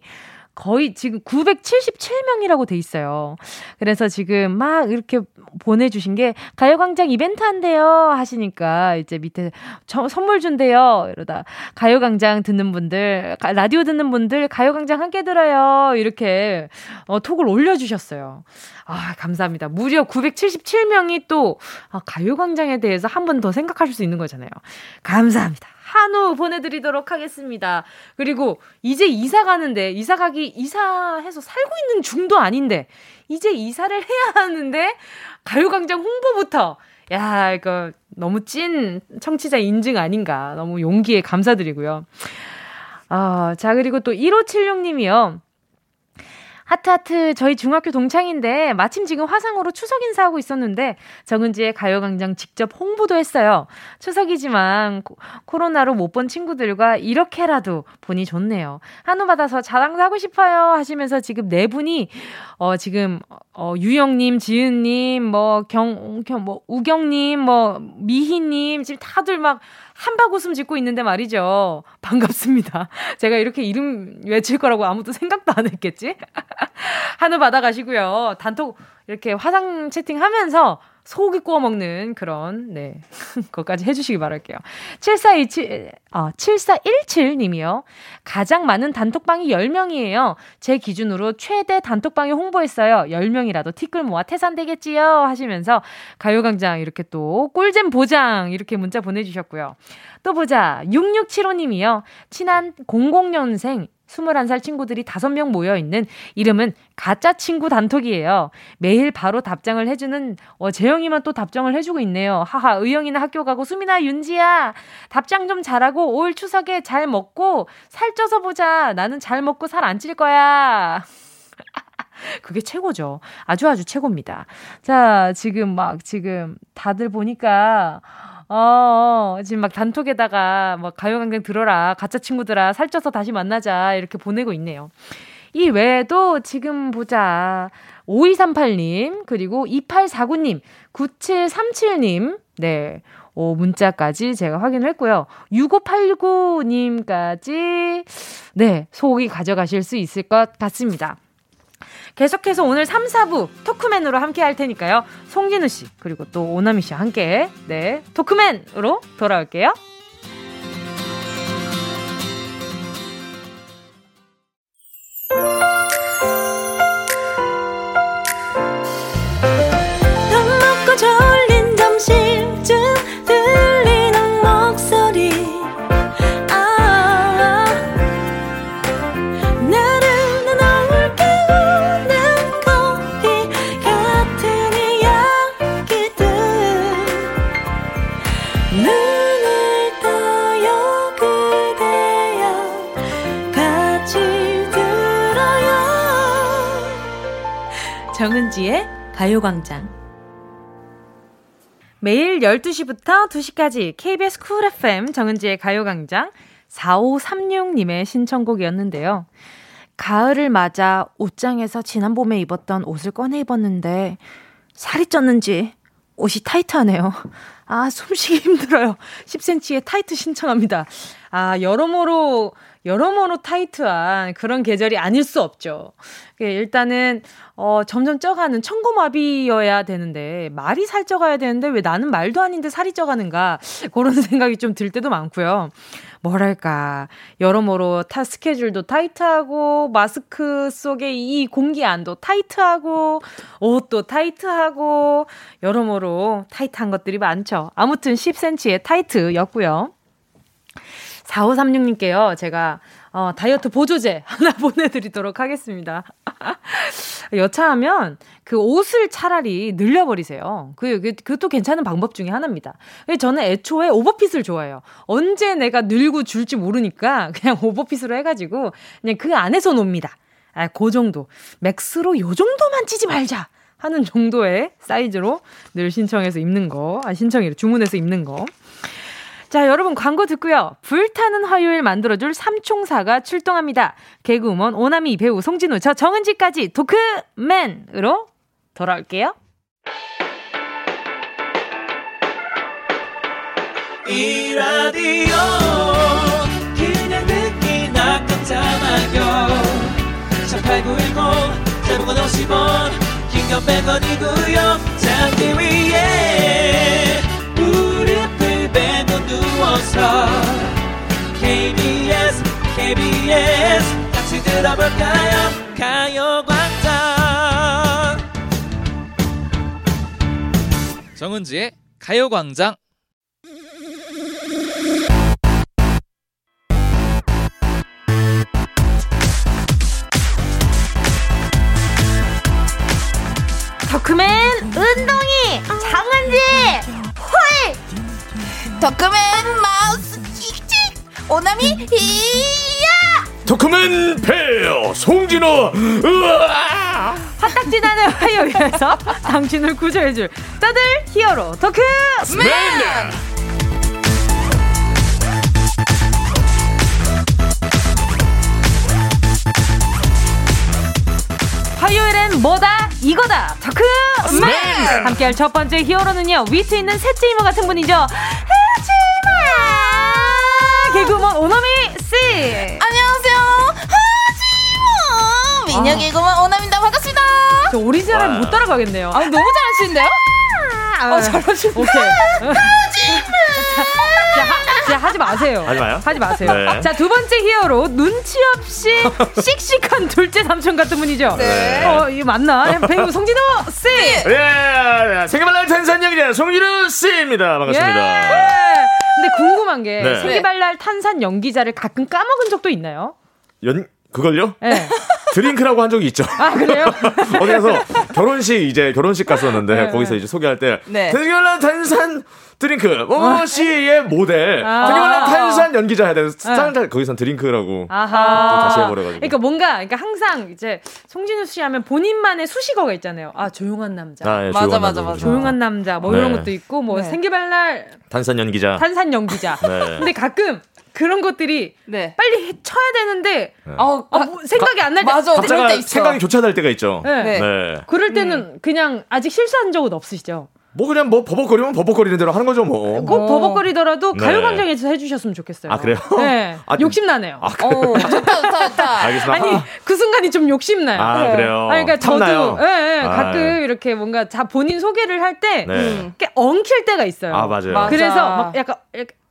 거의 지금 977명이라고 돼 있어요. 그래서 지금 막 이렇게 보내주신 게 가요광장 이벤트 한대요 하시니까 이제 밑에 저, 선물 준대요. 이러다 가요광장 듣는 분들, 라디오 듣는 분들 가요광장 함께 들어요. 이렇게 어, 톡을 올려주셨어요. 아, 감사합니다. 무려 977명이 또 아, 가요광장에 대해서 한 번 더 생각하실 수 있는 거잖아요. 감사합니다. 한우 보내드리도록 하겠습니다. 그리고 이제 이사 가는데, 이사 가기, 이사해서 살고 있는 중도 아닌데, 이제 이사를 해야 하는데, 가요광장 홍보부터. 야, 이거 너무 찐 청취자 인증 아닌가. 너무 용기에 감사드리고요. 아, 자, 그리고 또 1576님이요. 하트하트 저희 중학교 동창인데 마침 지금 화상으로 추석 인사하고 있었는데 정은지의 가요광장 직접 홍보도 했어요. 추석이지만 코, 코로나로 못 본 친구들과 이렇게라도 보니 좋네요. 한우 받아서 자랑도 하고 싶어요 하시면서 지금 네 분이 어 지금 어 유영님, 지은님, 뭐 경, 경, 뭐 우경님, 뭐 미희님 지금 다들 막 한박 웃음 짓고 있는데 말이죠. 반갑습니다. 제가 이렇게 이름 외칠 거라고 아무도 생각도 안 했겠지? 한우 받아가시고요. 단톡 이렇게 화상 채팅하면서 소고기 구워 먹는 그런, 네. 그것까지 해주시기 바랄게요. 7427, 아, 7417님이요. 가장 많은 단톡방이 10명이에요. 제 기준으로 최대 단톡방에 홍보했어요. 10명이라도 티끌 모아 태산되겠지요. 하시면서 가요광장 이렇게 또 꿀잼 보장 이렇게 문자 보내주셨고요. 또 보자. 6675님이요. 친한 00년생 21살 친구들이 5명 모여 있는 이름은 가짜 친구 단톡이에요. 매일 바로 답장을 해주는 어, 재영이만 또 답장을 해주고 있네요. 하하, 의영이나 학교 가고 수민아, 윤지야 답장 좀 잘하고 올 추석에 잘 먹고 살쪄서 보자. 나는 잘 먹고 살 안 찔 거야. 그게 최고죠. 아주 아주 최고입니다. 자, 지금 막 지금 다들 보니까 어, 어, 지금 막 단톡에다가 뭐 가요광장 들어라. 가짜 친구들아. 살쪄서 다시 만나자. 이렇게 보내고 있네요. 이 외에도 지금 보자. 5238님, 그리고 2849님, 9737님, 네. 오, 문자까지 제가 확인을 했고요. 6589님까지, 네, 소고기 가져가실 수 있을 것 같습니다. 계속해서 오늘 3, 4부 토크맨으로 함께 할 테니까요. 송진우 씨, 그리고 또 오나미 씨와 함께, 네, 토크맨으로 돌아올게요. 정은지의 가요광장. 매일 12시부터 2시까지 KBS Cool FM 정은지의 가요광장 4536님의 신청곡이었는데요. 가을을 맞아 옷장에서 지난 봄에 입었던 옷을 꺼내 입었는데 살이 쪘는지 옷이 타이트하네요. 아, 숨쉬기 힘들어요. 10cm의 타이트 신청합니다. 아, 여러모로, 여러모로 타이트한 그런 계절이 아닐 수 없죠. 예, 일단은, 어, 점점 쪄가는 청고마비여야 되는데, 말이 살 쪄가야 되는데, 왜 나는 말도 아닌데 살이 쪄가는가? 그런 생각이 좀 들 때도 많고요. 뭐랄까, 여러모로 타 스케줄도 타이트하고, 마스크 속에 이 공기 안도 타이트하고, 옷도 타이트하고, 여러모로 타이트한 것들이 많죠. 아무튼 10cm의 타이트였고요. 4536님께요, 제가, 어, 다이어트 보조제 하나 보내드리도록 하겠습니다. 여차하면 그 옷을 차라리 늘려버리세요. 그, 그, 그것도 괜찮은 방법 중에 하나입니다. 저는 애초에 오버핏을 좋아해요. 언제 내가 늘고 줄지 모르니까 그냥 오버핏으로 해가지고 그냥 그 안에서 놉니다. 아, 그 정도. 맥스로 요 정도만 찌지 말자. 하는 정도의 사이즈로 늘 신청해서 입는 거, 아, 신청이로 주문해서 입는 거. 자, 여러분 광고 듣고요. 불타는 화요일 만들어줄 삼총사가 출동합니다. 개그우먼 오나미 배우 송진우 저 정은지까지 토크맨으로 돌아올게요. 이 라디오 그냥 듣기나 깜짝마요 18910 대목원 50원 긴건 100원이고요 잠기 위에 무릎을 베고 누워서 KBS KBS 같이 들어볼까요? 가요광장. 정은지의 가요광장. 더크맨 운동이 장은지! 홀 더크맨 마우스 칙칙 오나미 히야! 더크맨 페어 송진호 으아! 화딱지 나는 화요일에서 당신을 구조해줄 떠들 히어로 더크맨 화요일엔 뭐다? 이거다. 더크맨 함께할 첫 번째 히어로는요 위트 있는 셋째 이모 같은 분이죠. 하지마! 개그우먼 오나미 씨! 안녕하세요. 하지마! 미녀 개그우먼 오나미입니다. 반갑습니다. 저 오리지널 못 따라가겠네요. 아 너무 잘하시는데요? 아, 잘하시네 오케이. 자, 하, 자, 하지 마세요. 하지 마요? 하지 마세요. 네. 자, 두 번째 히어로, 눈치 없이 씩씩한 둘째 삼촌 같은 분이죠. 네. 어, 이거 맞나? 배우 송진호 씨! 예 생기발랄 탄산 연기자 송진호 씨입니다 반갑습니다 예. 근데 궁금한 게, 네. 생기발랄 탄산 연기자를 가끔 까먹은 적도 있나요? 연 그걸요? 예. 드링크라고 한 적이 있죠. 아, 그래요? 어디 가서 결혼식 이제 결혼식 갔었는데 네. 거기서 이제 소개할 때 네. 생기발랄 탄산 드링크 뭐뭐 씨의 모델 아. 생기발랄 탄산 연기자 해야 되는 쌍자 거기선 드링크라고 아하. 또 다시 해버려가지고. 그러니까 뭔가, 그러니까 항상 이제 송진우 씨 하면 본인만의 수식어가 있잖아요. 아, 조용한 남자. 아, 예, 맞아, 조용한 맞아. 맞아. 조용한 남자, 뭐 네. 이런 것도 있고, 뭐 네. 생기발랄 탄산 연기자. 탄산 연기자. 네. 근데 가끔 그런 것들이 네 빨리 해- 쳐야 되는데 어, 아, 뭐 생각이 안 날 때. 맞아 그럴 때 있어 생각이 교차될 때가 있죠. 네. 네. 네. 그럴 때는 그냥 아직 실수한 적은 없으시죠? 뭐 그냥 뭐 버벅거리면 버벅거리는 대로 하는 거죠 뭐. 꼭 어. 버벅거리더라도 네. 가요광장에서 해주셨으면 좋겠어요. 아, 그래요? 네. 아, 욕심 나네요. 아, 어 좋다 좋다 좋다 알겠습니다. 아니 그 순간이 좀 욕심 나요. 아, 네. 그래요? 아니, 그러니까 탐나요? 저도 예, 예, 아, 가끔 예. 이렇게 뭔가 자 본인 소개를 할때 네. 꽤 엉킬 때가 있어요. 아 맞아요. 맞아. 그래서 막 약간 이렇게 아,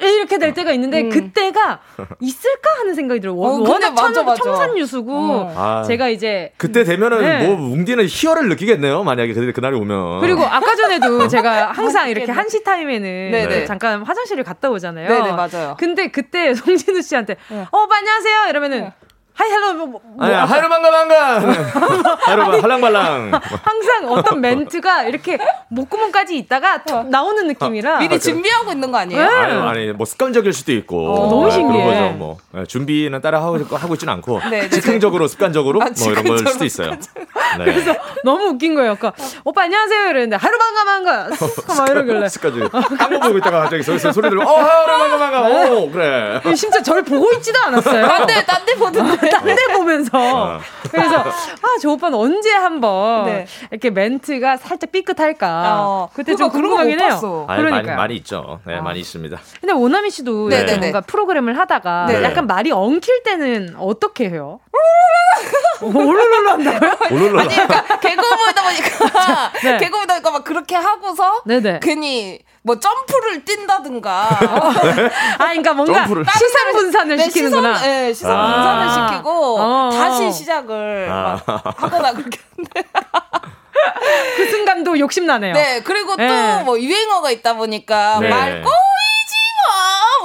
이렇게 될 때가 있는데 음. 그때가 있을까 하는 생각이 들어요. 어, 워낙 맞아, 청, 맞아. 청산 유수고 어. 아. 제가 이제 그때 되면은 네. 뭐 웅디는 희열을 느끼겠네요. 만약에 그 그날이 오면. 그리고 아까 전에도 제가 항상 아, 이렇게. 한시 타임에는 네네. 잠깐 화장실을 갔다 오잖아요. 네네 맞아요 근데 그때 송진우 씨한테 네. 어 안녕하세요 이러면은 하이 헬로 뭐, 뭐, 뭐 아니, 아까 반가. 하이로 반 할랑발랑. 항상 어떤 멘트가 이렇게 목구멍까지 있다가 툭 나오는 느낌이라 미리 준비하고 있는 거 아니에요? 네. 아니, 아니, 뭐 습관적일 수도 있고. 어, 너무 아, 신기해. 그런 거죠. 뭐 네, 준비는 따라 하고 하고 있지는 않고 네, 네, 즉흥적으로 습관적으로 아, 뭐 이런 걸 수도 있어요. 네. 그래서 너무 웃긴 거예요. 그러니까 오빠 안녕하세요 이랬는데 하루 반가만 거. 막 이러길래. 스까지 한번 보고 있다가 갑자기 소리 소리 들으면 어 하루 반가 반가. 어 그래. 진짜 저를 보고 있지도 않았어요. 딴데 딴데 보던데. 딴 데 보면서. 어. 그래서 아 저 오빠는 언제 한번 네. 이렇게 멘트가 살짝 삐끗할까. 어, 그때 좀 그러니까 궁금하긴 해요. 봤어. 아니, 많이. 많이 있죠. 네 많이 있습니다. 근데 오나미 씨도 네, 네, 네. 뭔가 프로그램을 하다가 네. 약간 말이 엉킬 때는 어떻게 해요? 오르르르 한다고요? 오늘로 아니 그러니까 개그우먼이다 보니까 네. 개그우먼이다 보니까 막 그렇게 하고서 네네. 괜히 뭐 점프를 뛴다든가 아, 그러니까 뭔가 점프를. 시선 분산을 네, 시키는구나. 시선, 네, 시선 아. 분산을 시키고 어. 다시 시작을 아. 막 하거나 그렇게 하는데 그 순간도 욕심 나네요. 네 그리고 네. 또뭐 유행어가 있다 보니까 네. 말 꼬이지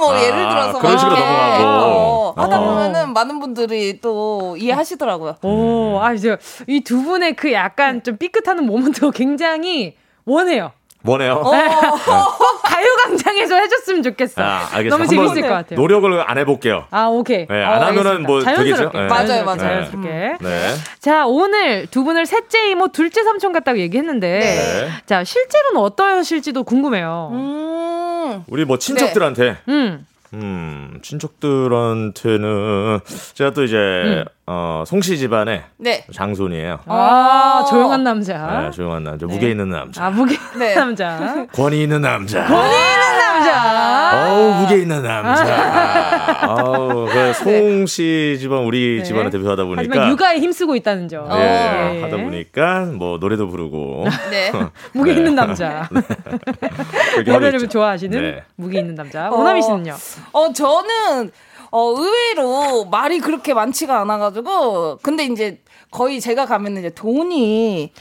마뭐 아, 예를 들어서 그런 막 식으로 넘어가고. 어, 하다 어. 보면은 많은 분들이 또 이해하시더라고요. 오, 아, 이제 이 두 분의 그 약간 좀 삐끗하는 모먼트가 굉장히 원해요. 뭐네요. 어, 꼭 가요광장에서 해줬으면 좋겠어. 아, 알겠습니다. 너무 재밌을 것 같아요. 노력을 안 해볼게요. 아, 오케이. 네, 어, 안 하면은 알겠습니다. 뭐 자연스럽게. 되겠죠? 네. 맞아요, 맞아요. 자연스럽게. 네. 자, 오늘 두 분을 셋째 이모, 둘째 삼촌 같다고 얘기했는데, 네. 자, 실제로는 어떠실지도 궁금해요. 음. 우리 뭐 친척들한테 음. 음, 친척들한테는 제가 또 이제 음. 어, 송씨 집안의 네. 장손이에요. 아, 어. 조용한 남자. 네, 조용한 남자, 무게 있는 남자, 아, 무게 네. 남자. 권위 있는 남자. 권위 있는 남자. 어우 무게 있는 남자. 아우 그 송씨 집안 우리 네. 집안을 대표하다 보니까 하지만 육아에 힘쓰고 있다는 점. 예, 예. 하다 보니까 뭐 노래도 부르고 네. 무게 네. 있는 남자. 하고 노래를. 좋아하시는 네. 무게 있는 남자. 어. 오나미 씨는요? 어, 저는, 어, 의외로 말이 그렇게 많지가 않아가지고, 근데 이제 거의 제가 가면 이제 돈이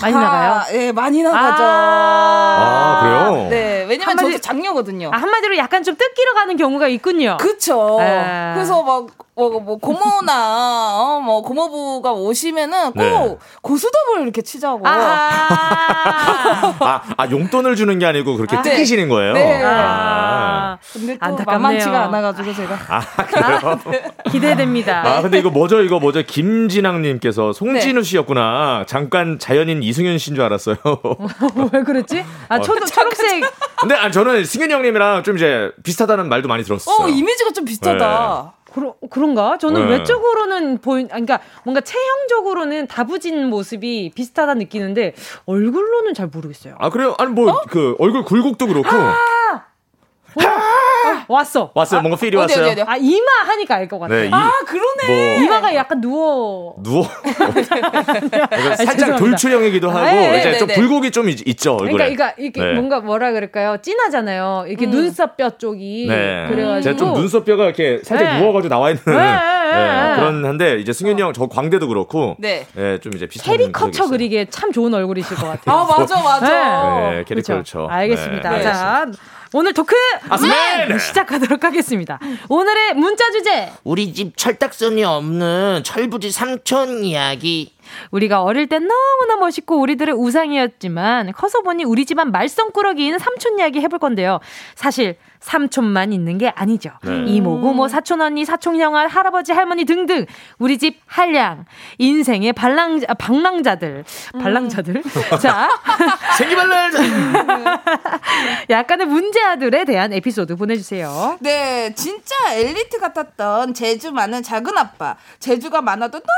많이 다, 나가요? 예, 많이 나가죠. 아, 그래요? 네, 왜냐면 한마디- 저도 장녀거든요. 아, 한마디로 약간 좀 뜯기러 가는 경우가 있군요. 그쵸. 아. 그래서 막, 뭐, 뭐 고모나, 어, 뭐, 고모부가 오시면은 꼭 네. 고수톱을 이렇게 치자고. 아하. 아, 아 용돈을 주는 게 아니고 그렇게 아, 뜯기시는 거예요. 네. 아, 근데 또 안타깝네요. 만만치가 않아가지고 제가. 아, 그래요? 기대됩니다. 아, 근데 이거 뭐죠? 이거 뭐죠? 김진학님께서 송진우 네. 씨였구나. 잠깐 자연인 이승윤 씨인 줄 알았어요. 왜 그랬지? 아, 초, 초록색. 근데 아, 저는 승윤 형님이랑 좀 이제 비슷하다는 말도 많이 들었어요. 어, 이미지가 좀 비슷하다. 그러, 그런가? 저는 네. 외적으로는 보인, 아, 그러니까 뭔가 체형적으로는 다부진 모습이 비슷하다 느끼는데 얼굴로는 잘 모르겠어요. 아, 그래요? 아니, 뭐, 그, 얼굴 굴곡도 그렇고. 아, 왔어. 왔어요? 뭔가 필이 어디, 왔어요? 어디, 어디? 아, 이마 하니까 알 것 같아. 네, 이, 아, 그러네. 뭐, 이마가 약간 누워. 누워. 살짝. 돌출형이기도 하고, 네, 이제 네, 좀 네. 굴곡이 좀 있, 있죠, 그러니까. 그러니까 이게 네. 뭔가 뭐라 그럴까요? 진하잖아요. 이렇게 눈썹 뼈 쪽이. 네. 그래가지고. 제가 좀 눈썹 뼈가 이렇게 살짝 네. 누워가지고 나와 있는. 네, 네, 네, 네. 그런 한데, 이제 승윤이 형, 저 광대도 그렇고. 네. 예, 좀 이제 비슷한. 캐리커처. 그리기에 참 좋은 얼굴이실 것 같아요. 아, 맞아, 맞아. 네, 캐리커 그렇죠. 알겠습니다. 네. 자, 오늘 토크 아스맨! 네, 시작하도록 하겠습니다. 오늘의 문자 주제. 우리 집 철딱선이 없는 철부지 삼촌 이야기. 우리가 어릴 땐 너무나 멋있고 우리들의 우상이었지만 커서 보니 우리 집안 말썽꾸러기인 삼촌 이야기 해볼 건데요. 사실 삼촌만 있는 게 아니죠. 네. 이모, 고모, 사촌 언니, 사촌 형아, 할아버지, 할머니 등등 우리 집 한량 인생의 발랑 아, 방랑자들, 발랑자들. 자, 생기발랄! 약간의 문제아들에 대한 에피소드 보내주세요. 네, 진짜 엘리트 같았던 제주 많은 작은 아빠. 제주가 많아도 너무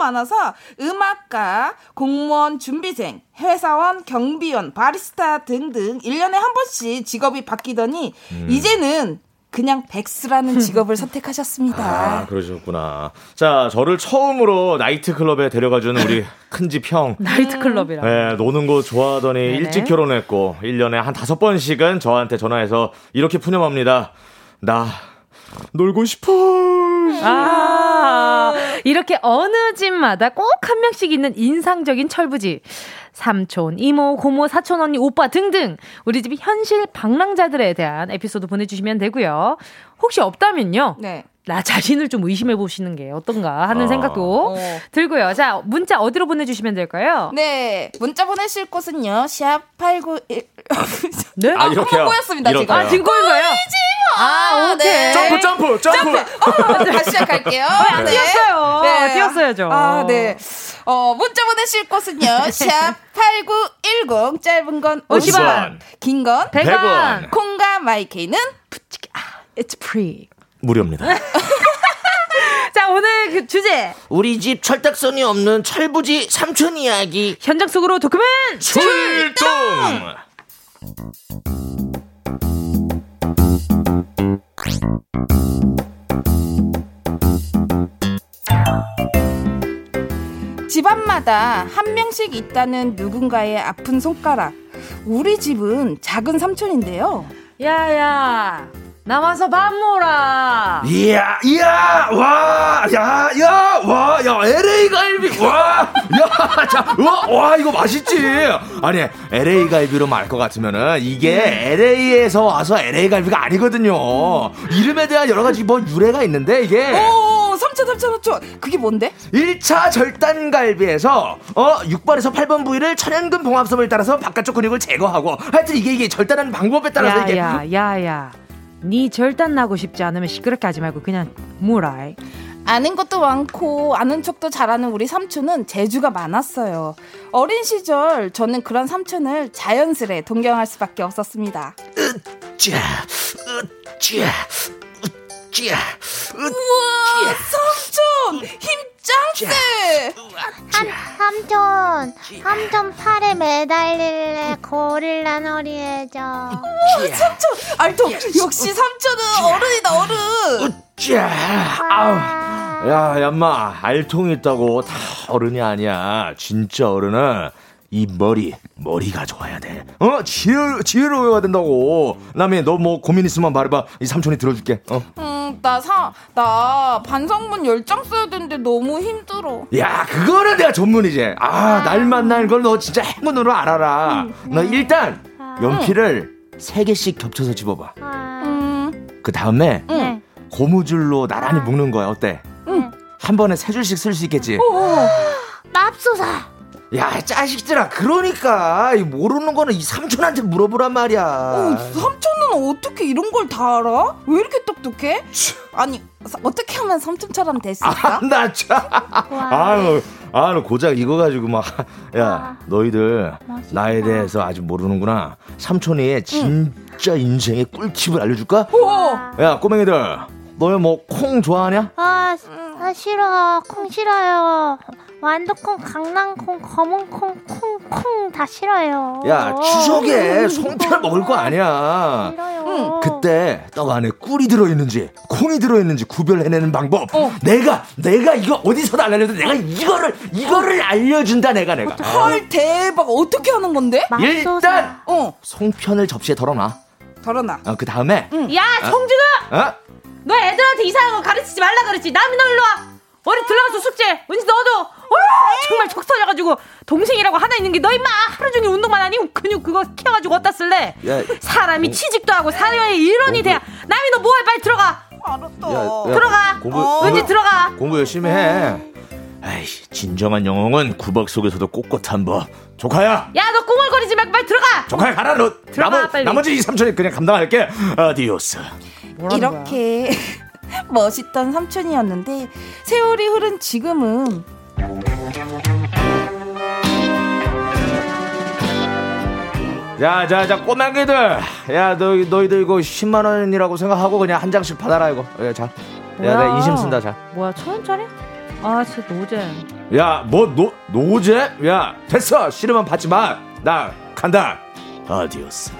많아서 음악가, 공무원, 준비생, 회사원, 경비원, 바리스타 등등 1년에 한 번씩 직업이 바뀌더니 이제는 그냥 백수라는 직업을 선택하셨습니다. 아, 그러셨구나. 자, 저를 처음으로 나이트클럽에 데려가주는 우리 큰집 형. 나이트클럽이라. 네, 노는 거 좋아하더니 네네. 일찍 결혼했고, 1년에 한 다섯 번씩은 저한테 전화해서 이렇게 푸념합니다. 나, 놀고 싶어. 아, 이렇게 어느 집마다 꼭 한 명씩 있는 인상적인 철부지. 삼촌, 이모, 고모, 사촌 언니, 오빠 등등 우리 집 현실 방랑자들에 대한 에피소드 보내주시면 되고요. 혹시 없다면요. 네. 나 자신을 좀 의심해 보시는 게 어떤가 하는 아. 생각도 어. 들고요. 자, 문자 어디로 보내주시면 될까요? 네, 문자 보내실 곳은요. 샵8910 네? 아, 이렇게요? 꼬였습니다, 지금. 아, 지금 꼬인 거예요? 아, 오케이. 네. 점프, 점프, 점프! 어, 다시 시작할게요. 아, 띄었어요. 띄었어야죠. 아, 네. 어, 문자 보내실 곳은요. 샵8910 짧은 건 50원, 긴건 100원. 콩과 마이케이는 It's free. 무료입니다. 자, 오늘 그 주제. 우리 집 철딱선이 없는 철부지 삼촌 이야기. 현장 속으로 도크맨 출동! 집안마다 한 명씩 있다는 누군가의 아픈 손가락. 우리 집은 작은 삼촌인데요. 야야. 나와서 밥 먹어라. 이야, 이야, 와, 야, 야, 와, 야, LA 갈비, 와, 야, 자, 와, 와, 이거 맛있지. 아니, LA 갈비로 말 것 같으면은 이게 LA에서 와서 LA 갈비가 아니거든요. 이름에 대한 여러 가지 뭐 유래가 있는데 이게. 오, 삼촌, 삼촌, 삼촌. 그게 뭔데? 1차 절단 갈비에서 어 6번에서 8번 부위를 천연근 봉합섬을 따라서 바깥쪽 근육을 제거하고 하여튼 이게 이게 절단하는 방법에 따라서 이게 야 야, 야 야. 니 절단 나고 싶지 않으면 시끄럽게 하지 말고 그냥 뭐라. 아는 것도 많고 아는 척도 잘하는 우리 삼촌은 재주가 많았어요. 어린 시절 저는 그런 삼촌을 자연스레 동경할 수밖에 없었습니다. 짜, 으짜, 으짜, 우와, 삼촌 힘 짱 세! 삼, 삼촌, 삼촌 팔에 매달릴래. 고릴라 놀이해줘. 우와, 삼촌! 알통, 역시 삼촌은 어른이다, 어른! 짜 아우. 야 얌마. 알통이 있다고. 다 어른이 아니야. 진짜 어른은 이 머리 머리가 좋아야 돼 어 지혜 지혜로워야 된다고 남이 너 뭐 고민 있으면 말해봐 이 삼촌이 들어줄게 어 음, 나 사, 나 반성문 열 장 써야 되는데 너무 힘들어. 야, 그거는 내가 전문이지. 아, 날 만날 걸 너 진짜 행운으로 알아라. 너 일단 연필을 세 개씩 겹쳐서 집어봐. 음, 그 다음에 네. 고무줄로 나란히 묶는 거야. 어때? 한 번에 세 줄씩 쓸 수 있겠지? 맙소사. 야, 짜식들아. 그러니까 이 모르는 거는 이 삼촌한테 물어보란 말이야. 어, 삼촌은 어떻게 이런 걸 다 알아? 왜 이렇게 똑똑해? 아니, 사- 어떻게 하면 삼촌처럼 있어? 아, 나 참. 아유, 아유, 고작 이거 가지고 막. 야, 너희들 나에 대해서 아직 모르는구나. 삼촌이 진짜 인생의 꿀팁을 알려줄까? 오! 야, 꼬맹이들. 너희 뭐 콩 좋아하냐? 아, 아 싫어. 콩 싫어요. 완두콩, 강낭콩, 검은콩, 콩콩 다 싫어요. 야, 추석에 송편 먹을 거 아니야. 싫어요. 그때 떡 안에 꿀이 들어있는지 콩이 들어있는지 구별해내는 방법. 내가 내가 이거 어디서도 안 알려도 내가 이거를 이거를 알려준다 내가 내가. 헐, 대박. 어떻게 하는 건데? 일단 어, 송편을 접시에 덜어놔. 덜어놔. 어, 그 다음에 야, 성준아! 어? 너 애들한테 이상한 거 가르치지 말라 그랬지. 남이 너 일로 와. 어디 들어가서 숙제. 왠지 너도 어, 정말 척 터져가지고 동생이라고 하나 있는 게 너 임마 하루 종일 운동만 하니 근육 그거 키워가지고 어디다 쓸래? 야, 사람이 취직도 하고 사회의 일원이 돼야 나미 너 뭐해 빨리 들어가. 야, 들어가. 공부 어. 공부, 왠지 들어가. 공부 열심히 해. 아이씨, 진정한 영웅은 구박 속에서도 꼿꼿한 법. 조카야, 야 너 꿍얼거리지 말고 빨리 들어가. 조카야 가라 너. 들어가, 나머, 빨리. 나머지 이 삼촌이 그냥 감당할게. adiós. 이렇게 멋있던 삼촌이었는데 세월이 흐른 지금은 자, 자, 자, 꼬맹이들. 야, 너, 너희들 이거 10만 원이라고 생각하고 그냥 한 장씩 받아라 이거. 예, 자. 야, 내가 인심 쓴다, 자. 뭐야 천 원짜리? 아 진짜 노잼. 야, 뭐, 노, 노제? 야, 됐어. 싫으면 받지 마. 나 간다. adiós.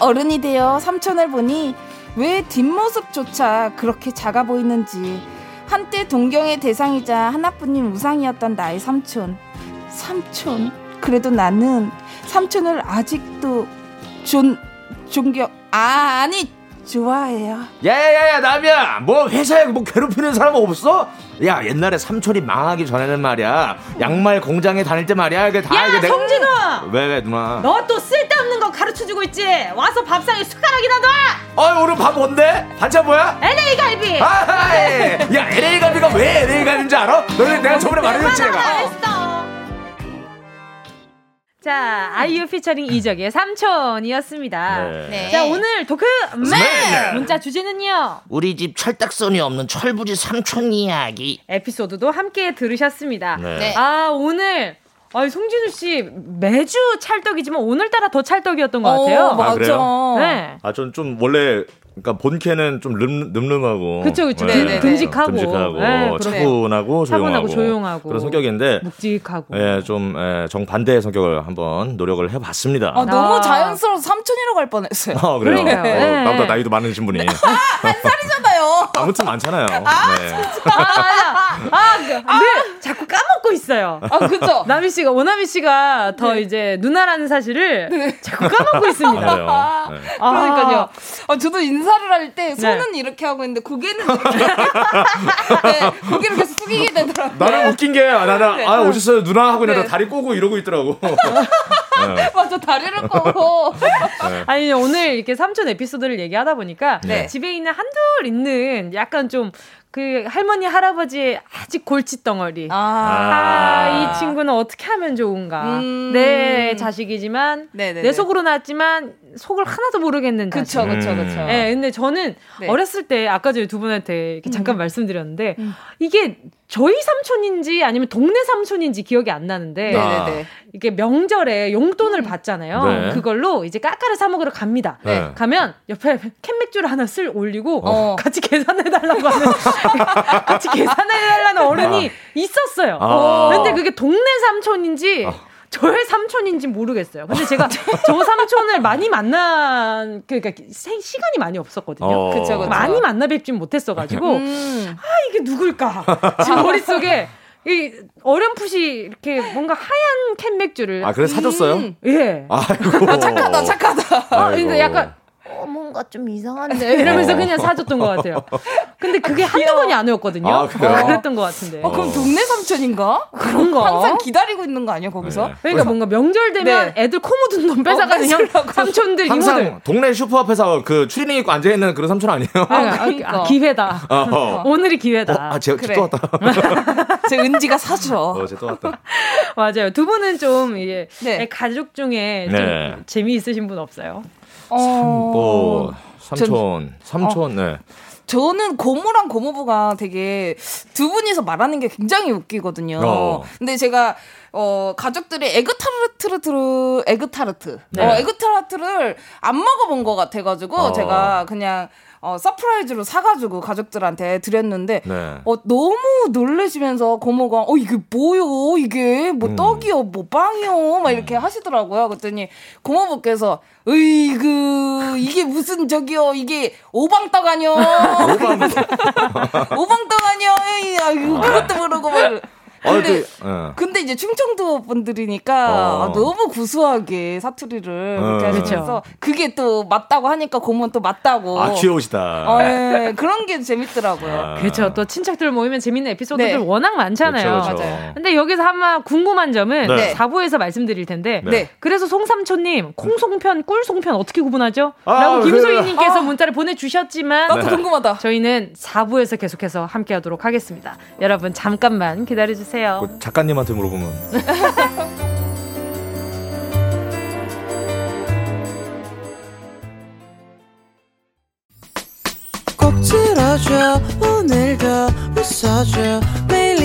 어른이 되어 삼촌을 보니 왜 뒷모습조차 그렇게 작아 보이는지 한때 동경의 대상이자 하나뿐인 우상이었던 나의 삼촌. 삼촌? 그래도 나는 삼촌을 아직도 존 존경 아 아니 좋아해요 야야야야 나미야 뭐 회사에 뭐 괴롭히는 사람 없어? 야 옛날에 삼촌이 망하기 전에는 말이야 양말 공장에 다닐 때 말이야 이게 다 야 이게 성진우. 왜왜 누나 너 또 쓸데없는 거 가르쳐주고 있지. 와서 밥상에 숟가락이나 놔. 아 오늘 밥 뭔데? 반찬 뭐야? LA 갈비. 아이 야 LA 갈비가 왜 LA 갈비인지 알아? 너네 내가 저번에 말해줬지 내가. 자, 아이유 피처링 이적의 삼촌이었습니다. 네. 자, 오늘 토크 맨! 문자 주제는요. 우리 집 철딱선이 없는 철부지 삼촌 이야기. 에피소드도 함께 들으셨습니다. 네. 아, 오늘 아, 송진우 씨 매주 찰떡이지만 오늘따라 더 찰떡이었던 것 같아요. 오, 맞아. 아, 네. 아, 전 좀 원래 그러니까 본캐는 좀 름, 늠름하고 그쵸 그쵸 네. 듬직하고 듬직하고 네, 차분하고 조용하고, 조용하고 그런 성격인데 묵직하고 예, 좀 예, 정반대의 성격을 한번 노력을 해봤습니다. 아, 너무 아. 자연스러워 삼촌이라고 할 뻔했어요. 아, 그래요? 어, 네. 나보다 나이도 많으신 분이 아, 한 살이잖아 요. 아무튼 많잖아요. 아, 네. 진짜. 아, 아, 그, 아, 네, 자꾸 까먹고 있어요. 아, 그죠? 나미 씨가 오나미 씨가 더 네. 이제 누나라는 사실을 네. 자꾸 까먹고 있습니다. 아, 네. 그러니까요. 아, 저도 인사 인사를 할때 네. 손은 네. 이렇게 하고 있는데 고개는 이렇게 네, 고개를 계속 숙이게 되더라고요. 나는 웃긴 게 아, 나는 네. 아 오셨어요 누나 하고 있는데 네. 다리 꼬고 이러고 있더라고. 네. 맞아 다리를 꼬고. 아니 오늘 이렇게 삼촌 에피소드를 얘기하다 보니까 집에 있는 한둘 있는 약간 좀 그 할머니 할아버지의 아직 골치 덩어리. 아, 아, 이 친구는 어떻게 하면 좋은가. 음. 내 자식이지만 네네네. 내 속으로 낳았지만 속을 하나도 모르겠는. 그쵸, 그쵸, 그쵸. 네, 근데 저는 네. 어렸을 때 아까 전에 두 분한테 잠깐 음. 말씀드렸는데 음. 이게 저희 삼촌인지 아니면 동네 삼촌인지 기억이 안 나는데 네네네. 이게 명절에 용돈을 음. 받잖아요. 네. 그걸로 이제 까까를 사 먹으러 갑니다. 네. 가면 옆에 캔맥주를 하나 쓸 올리고 어. 같이 계산해 달라고 하는 같이 계산해 달라는 어른이 아. 있었어요. 아. 근데 그게 동네 삼촌인지 아. 저의 삼촌인지 모르겠어요. 근데 제가 저 삼촌을 많이 만난 그러니까 시간이 많이 없었거든요. 어. 그쵸, 그쵸. 많이 만나 뵙진 못했어가지고 음. 아 이게 누굴까 지금 머릿속에 이 어렴풋이 이렇게 뭔가 하얀 캔 맥주를 아 그래 사줬어요? 음. 예. 아이고. 아, 착하다 착하다. 아, 근데 약간 어, 뭔가 좀 이상한데 이러면서 그냥 사줬던 것 같아요. 근데 그게 한두 번이 아니었거든요. 아, 그랬던 것 같은데. 어, 그럼 동네 삼촌인가? 그런가? 항상 기다리고 있는 거 아니야 거기서? 네. 그러니까 뭔가 명절 되면 네. 애들 코 묻은 돈 뺏어가는 어, 형 삼촌들 항상 이모들. 동네 슈퍼 앞에서 그 추리닝 입고 앉아 있는 그런 삼촌 아니에요? 아, 그러니까. 아, 기회다. 어. 오늘이 기회다. 어, 아, 제가 그래. 또 왔다. 제 은지가 사줘. 어, 제또 왔다. 맞아요. 두 분은 좀 이게 네. 가족 중에 좀 네. 재미있으신 분 없어요? 어... 뭐 삼촌, 전, 삼촌, 어. 네. 저는 고모랑 고모부가 되게 두 분이서 말하는 게 굉장히 웃기거든요. 어. 근데 제가 어 가족들이 에그타르트르 에그타르트 네. 어 에그타르트를 안 먹어본 것 같아가지고 어. 제가 그냥 어, surprise로 사가지고 가족들한테 드렸는데, 네. 어, 너무 놀래시면서 고모가, 어, 이게 뭐요? 이게 뭐 음. 떡이요? 뭐 빵이요? 막 이렇게 음. 하시더라고요. 그랬더니 고모부께서, 으이그, 이게 무슨 저기요? 이게 오방떡 아니요? 오방떡 아니요? 에이, 아유, 그것도 모르고 막. 아, 근데, 그, 어. 근데 이제 충청도 분들이니까 어. 아, 너무 구수하게 사투리를 어. 이렇게 하셔서 그게 또 맞다고 하니까 고모는 또 맞다고. 아, 귀여우시다. 어, 네. 그런 게 재밌더라고요. 아. 그렇죠. 또 친척들 모이면 재밌는 에피소드들 네. 워낙 많잖아요. 그렇죠, 그렇죠. 맞아요. 근데 여기서 한번 궁금한 점은 네. 4부에서 말씀드릴 텐데. 네. 그래서 송삼촌님, 콩송편, 꿀송편 어떻게 구분하죠? 아, 라고 김소희님께서 아. 문자를 보내주셨지만. 나도 궁금하다. 저희는 4부에서 계속해서 함께 하도록 하겠습니다. 여러분, 잠깐만 기다려주세요. 주세요. 그 작가님한테 물어보면. 꼭 들어줘 오늘도 웃어줘. 매일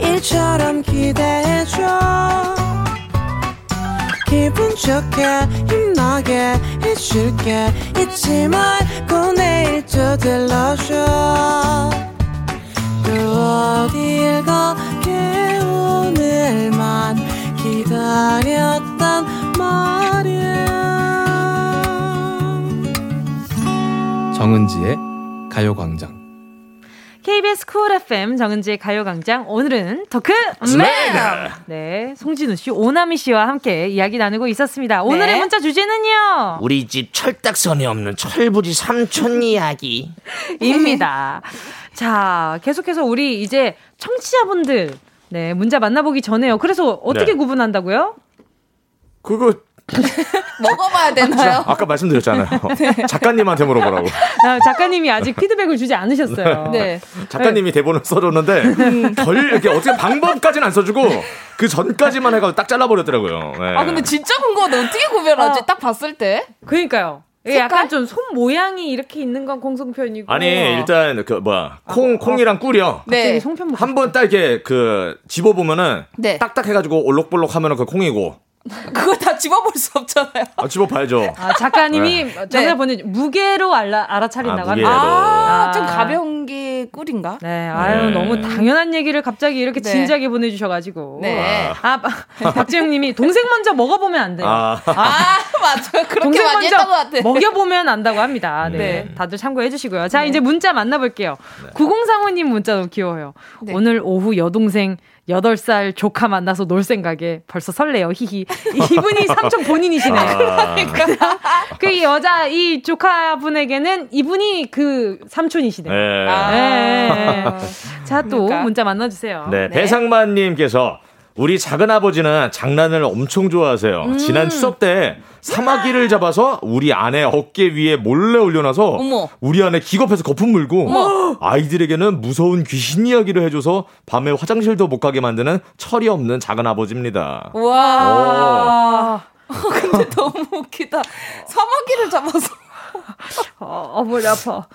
일처럼 기대해줘. 기분 좋게 힘나게 해줄게. 잊지 말고 내일 또 들러줘. 또 어딜 가게 오늘만 기다렸단 말이야 정은지의 가요광장 KBS 쿨 FM 정은지의 가요광장 오늘은 토크 맨! 네, 송진우 씨, 오나미 씨와 함께 이야기 나누고 있었습니다. 오늘의 네. 문자 주제는요. 우리 집 철딱서니 없는 철부지 삼촌 이야기. 입니다. 자, 계속해서 우리 이제 청취자분들 네, 문자 만나보기 전에요. 그래서 어떻게 네. 구분한다고요? 그거 먹어봐야 되나요? 아까 말씀드렸잖아요. 네. 작가님한테 물어보라고. 아, 작가님이 아직 피드백을 주지 않으셨어요. 네. 작가님이 대본을 써줬는데 음. 덜 이렇게 어떻게 방법까지는 안 써주고 그 전까지만 해가지고 딱 잘라버렸더라고요. 네. 아 근데 진짜 궁금하다. 어떻게 구별하지? 아, 딱 봤을 때? 그러니까요. 색깔? 약간 좀 손 모양이 이렇게 있는 건 공성 표현이고 아니 일단 그 뭐야 콩 아, 콩이랑 꿀이요. 네. 송편 한번 딱 이렇게 그 집어 보면은 네. 딱딱 해가지고 올록볼록 하면은 그 콩이고 그거 다 집어볼 수 없잖아요. 아, 집어봐야죠. 아, 작가님이 네. 전화 네. 보내 무게로 알아, 알아차린다고 합니다. 아, 아, 좀 가벼운 게 꿀인가? 네, 아유, 네. 너무 당연한 얘기를 갑자기 이렇게 네. 진지하게 보내주셔가지고. 네. 아, 박재영 님이 동생 먼저 먹어보면 안 돼요. 아, 아 맞아. 그렇게 많이 했던 것 같아. 먹여보면 안다고 합니다. 네. 네. 다들 참고해 주시고요. 자, 네. 이제 문자 만나볼게요. 네. 9035님 문자 너무 귀여워요. 오늘 오후 여동생 8살 조카 만나서 놀 생각에 벌써 설레요. 히히. 이분이 삼촌 본인이시네. 아. 그러니까 그 여자 이 조카분에게는 이분이 그 삼촌이시네. 네. 아. 네. 자, 또 그러니까. 문자 만나 주세요. 네, 네. 배상만 님께서 우리 작은 아버지는 장난을 엄청 좋아하세요. 음. 지난 추석 때 사마귀를 잡아서 우리 아내 어깨 위에 몰래 올려놔서 어머. 우리 아내 기겁해서 거품 물고 어머. 아이들에게는 무서운 귀신 이야기를 해줘서 밤에 화장실도 못 가게 만드는 철이 없는 작은 아버지입니다. 와. 근데 너무 웃기다. 사마귀를 잡아서. 어, 어 머리 아파.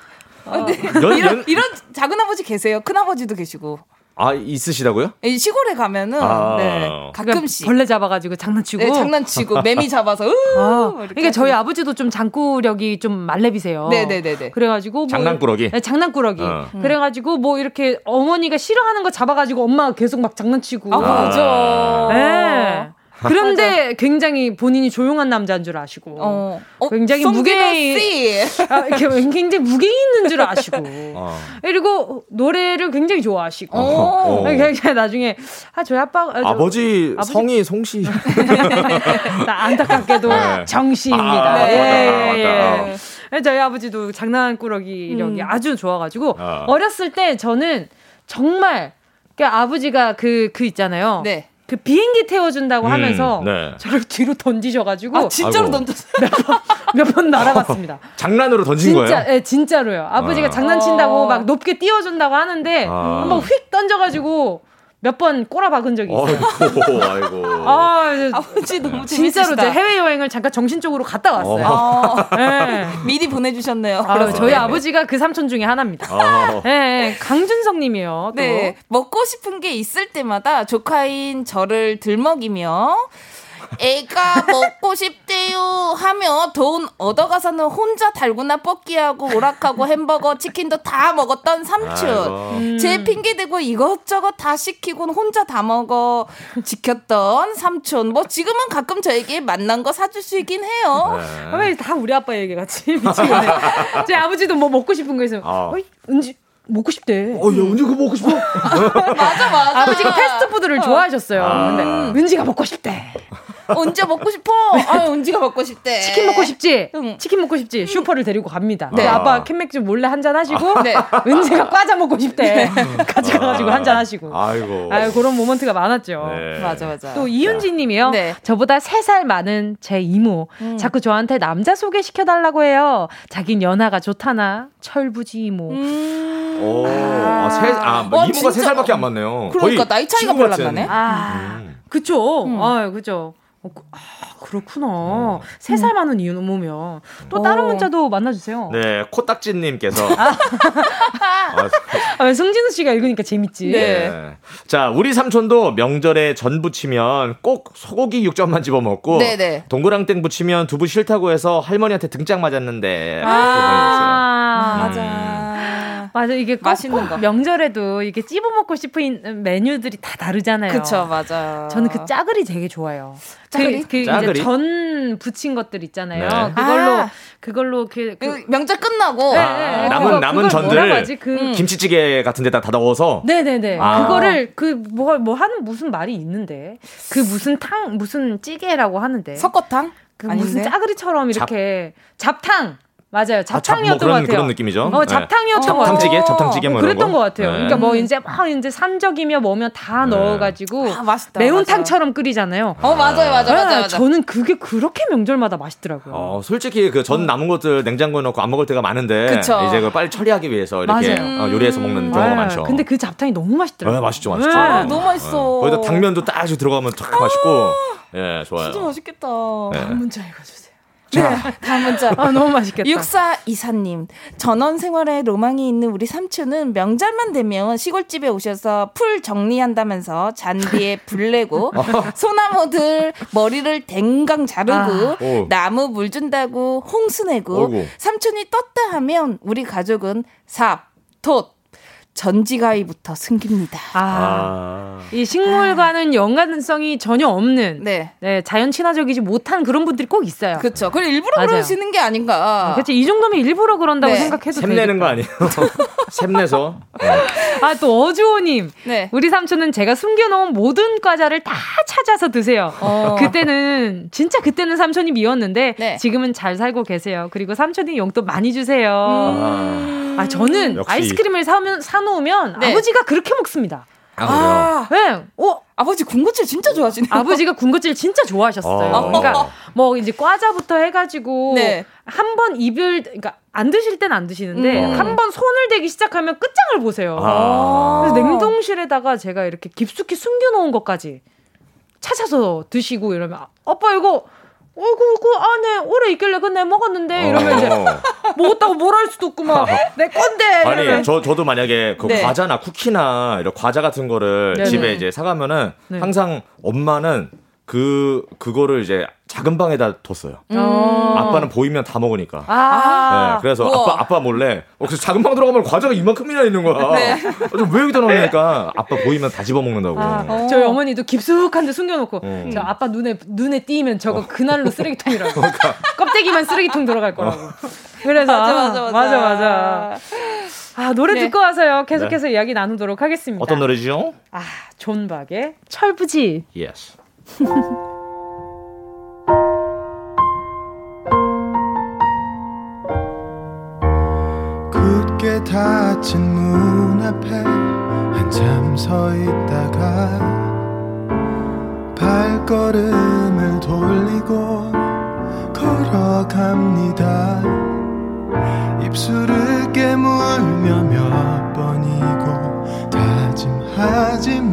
어. 네. 연, 이런, 이런 작은 아버지 계세요. 큰 아버지도 계시고. 아 있으시다고요? 시골에 가면은 아~ 네, 가끔씩 벌레 잡아가지고 장난치고 네, 장난치고 매미 잡아서 아, 그러니까 저희 아버지도 좀 장구력이 좀 말렙이세요. 네네네. 그래가지고 뭐, 장난꾸러기. 네, 장난꾸러기. 어. 그래가지고 뭐 이렇게 어머니가 싫어하는 거 잡아가지고 엄마가 계속 막 장난치고. 아 맞아. 네. 그런데 굉장히 본인이 조용한 남자인 줄 아시고 어. 어, 굉장히 무게 아, 굉장히 무게 있는 줄 아시고 어. 그리고 노래를 굉장히 좋아하시고 어. 굉장히 나중에 아 저희 아빠 아, 아버지, 아버지 성이 송씨 안타깝게도 네. 정씨입니다. 아, 예, 예, 예. 저희 아버지도 장난꾸러기력이 음. 아주 좋아가지고 어. 어렸을 때 저는 정말 그 아버지가 그그 그 있잖아요. 네. 그 비행기 태워준다고 음, 하면서 네. 저를 뒤로 던지셔가지고 아 진짜로 던졌어요 몇 번 날아갔습니다. 장난으로 던진 진짜, 거예요? 네, 진짜로요. 아버지가 아. 장난친다고 막 높게 띄워준다고 하는데 아. 한번 휙 던져가지고 몇 번 꼬라박은 적이 있어요. 아이고, 아이고. 아, 아버지 너무 진짜로 제 해외 여행을 잠깐 정신적으로 갔다 왔어요. 어. 네. 미리 보내주셨네요. 아, 저희 네. 아버지가 그 삼촌 중에 하나입니다. 어. 네, 강준성님이요. 네, 먹고 싶은 게 있을 때마다 조카인 저를 들먹이며 애가 먹고 싶대요 하며 돈 얻어가서는 혼자 달고나 뻗기하고 오락하고 햄버거 치킨도 다 먹었던 삼촌 음. 제 핑계대고 이것저것 다 시키곤 혼자 다 먹어 지켰던 삼촌 뭐 지금은 가끔 저에게 만난 거 사줄 수 있긴 해요 네. 왜다 우리 아빠 얘기 같이 미치겠네 제 아버지도 뭐 먹고 싶은 거 있으면 어. 어이 은지 먹고 싶대. 어, 야, 은지 그거 먹고 싶어? 맞아, 맞아. 아버지가 패스트푸드를 좋아하셨어요. 아. 근데 은지가 먹고 싶대. 언제 먹고 싶어? 아, 언제가 먹고 싶대. 치킨 먹고 싶지? 응. 치킨 먹고 싶지? 응. 슈퍼를 데리고 갑니다. 네. 아빠 캔맥주 몰래 한잔 하시고, 네. 은지가 과자 먹고 싶대. 네. 같이 가가지고 한잔 하시고. 아이고. 아유, 그런 모먼트가 많았죠. 네. 맞아, 맞아. 또 이윤지 님이요. 네. 저보다 3살 많은 제 이모. 음. 자꾸 저한테 남자 소개시켜달라고 해요. 자긴 연하가 좋다나. 철부지 이모. 음. 오, 아, 세, 아, 와, 이모가 진짜? 3살밖에 안 맞네요. 그러니까 나이 차이가 별로 안 나네. 아, 음. 그쵸. 음. 아, 그죠. 어, 그, 아, 그렇구나. 세살 음. 많은 이유 넘으면. 또 다른 어. 문자도 만나주세요. 네, 코딱지님께서. 아, 아, 승진우 씨가 읽으니까 재밌지. 네. 네. 자, 우리 삼촌도 명절에 전 부치면 꼭 소고기 육전만 집어 먹고. 네네. 네. 동그랑땡 부치면 두부 싫다고 해서 할머니한테 등짝 맞았는데. 아, 아 맞아. 맞아 이게 맛있는 거 명절에도 이게 찝어 먹고 싶은 메뉴들이 다 다르잖아요. 그쵸 맞아. 저는 그 짜글이 되게 좋아요. 짜글이 그, 그 짜글이? 이제 전 부친 것들 있잖아요. 네. 그걸로 아~ 그걸로 그, 그, 명절 끝나고 네, 네, 네. 아, 남은 남은 전들 그 음. 김치찌개 같은 데다 다 넣어서 네네네 아. 그거를 그뭐뭐 하는 무슨 말이 있는데 그 무슨 탕 무슨 찌개라고 하는데 석거탕 그 무슨 짜글이처럼 이렇게 잡, 잡탕 맞아요. 잡탕이었던 아, 잡, 뭐 그런, 것 같아요. 그런 느낌이죠. 어, 잡탕이었던 네. 것 같아요. 잡탕찌개, 잡탕찌개 뭐 그랬던 거? 것 같아요. 네. 그러니까 뭐 이제 막 이제 산적이며 뭐며 다 네. 넣어가지고 아, 맛있다, 매운탕처럼 맞아. 끓이잖아요. 어 맞아요, 맞아, 맞아, 맞아. 저는 그게 그렇게 명절마다 맛있더라고요. 어, 솔직히 그 전 남은 것들 냉장고에 넣고 안 먹을 때가 많은데 그쵸. 이제 그 빨리 처리하기 위해서 이렇게 어, 요리해서 먹는 경우가 네. 많죠. 근데 그 잡탕이 너무 맛있더라고요. 네, 맛있죠, 맛있죠. 아, 너무 맛있어. 거기다 당면도 딱 들어가면 탁 맛있고. 예, 좋아요. 진짜 맛있겠다. 네. 문자 읽어주세요. 네, 다음 문자. 아, 너무 맛있겠다. 6424님, 전원 생활에 로망이 있는 우리 삼촌은 명절만 되면 시골집에 오셔서 풀 정리한다면서 잔디에 불 내고 소나무들 머리를 댕강 자르고 아. 나무 물 준다고 홍수 내고 어이구. 삼촌이 떴다 하면 우리 가족은 삽, 돛, 전지가위부터 숨깁니다. 아, 아. 이 식물과는 아. 연관성이 전혀 없는 네. 네. 자연 친화적이지 못한 그런 분들이 꼭 있어요. 그렇죠. 그걸 일부러 맞아요. 그러시는 게 아닌가. 그렇죠. 이 정도면 일부러 그런다고 네. 생각해도 샘내는 거 아니에요? 샘 내서. 네. 아, 또 어주호님. 네. 우리 삼촌은 제가 숨겨놓은 모든 과자를 다 찾아서 드세요. 어. 그때는, 진짜 그때는 삼촌이 미웠는데, 네. 지금은 잘 살고 계세요. 그리고 삼촌이 용돈 많이 주세요. 음. 아, 저는 역시. 아이스크림을 사면, 사 놓으면 네. 아버지가 그렇게 먹습니다. 아, 네. 어, 아버지 군것질 진짜 좋아하시네요. 아버지가 군것질 진짜 좋아하셨어요. 어. 그러니까 뭐 이제 과자부터 해가지고 네. 한번 입을 그러니까 안 드실 땐 안 드시는데 음. 한번 손을 대기 시작하면 끝장을 보세요. 아. 그래서 냉동실에다가 제가 이렇게 깊숙이 숨겨놓은 것까지 찾아서 드시고 이러면 아빠 이거 어이구, 그 안에 오래 있길래 그내 먹었는데 이러면 이제 어. 먹었다고 뭘 할 수도 없고 막 내 건데. 아니 저 저도 만약에 그 네. 과자나 쿠키나 이런 과자 같은 거를 네네. 집에 이제 사가면은 네. 항상 엄마는 그 그거를 이제 작은 방에다 뒀어요. 음. 아빠는 보이면 다 먹으니까. 아~ 네, 그래서 우와. 아빠 아빠 몰래 어, 그래서 작은 방 들어가면 과자가 이만큼이나 있는 거야. 네. 어, 왜 여기다 넣으니까 아빠 보이면 다 집어 먹는다고. 아, 어. 저희 어머니도 깊숙한 데 숨겨놓고 음. 저 아빠 눈에 눈에 띄면 저거 어. 그날로 쓰레기통이라고. 그러니까. 껍데기만 쓰레기통 들어갈 거라고. 그래서 맞아 맞아 맞아. 맞아, 맞아. 아, 노래 네. 듣고 와서요. 계속해서 네. 이야기 나누도록 하겠습니다. 어떤 노래죠? 아, 존박의 철부지. Yes. 굳게 닫힌 문 앞에 한참 서 있다가 발걸음을 돌리고 걸어갑니다. 입술을 깨물며 몇 번이고 다짐하지만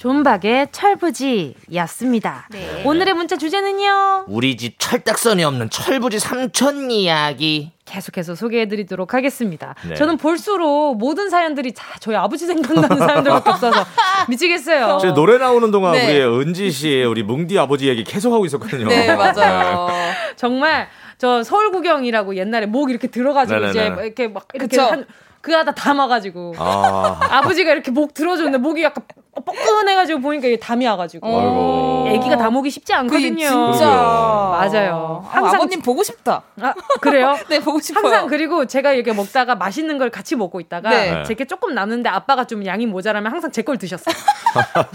존박의 철부지였습니다. 네. 오늘의 문자 주제는요. 우리 집 철딱선이 없는 철부지 삼촌 이야기. 계속해서 소개해드리도록 하겠습니다. 네. 저는 볼수록 모든 사연들이 다 저희 아버지 생각나는 사연들밖에 없어서 미치겠어요. 제 노래 나오는 동안 네. 우리 은지 씨, 우리 뭉디 아버지 얘기 계속 하고 있었거든요. 네, 맞아요. 정말 저 서울 구경이라고 옛날에 목 이렇게 들어가지고 네네네. 이제 이렇게 막 이렇게 그쵸? 한 그하다 담아가지고 아. 버지가 이렇게 목 들어줬는데 목이 약간 뻐근해가지고 보니까 이게 담이 와가지고 어. 애기가 담 오기 쉽지 않거든요. 진짜 맞아요. 아, 항상 아 버님 보고 싶다. 아, 그래요? 네 보고 싶어요. 항상 그리고 제가 이렇게 먹다가 맛있는 걸 같이 먹고 있다가 네. 제게 조금 남는데 아빠가 좀 양이 모자라면 항상 제 걸 드셨어요.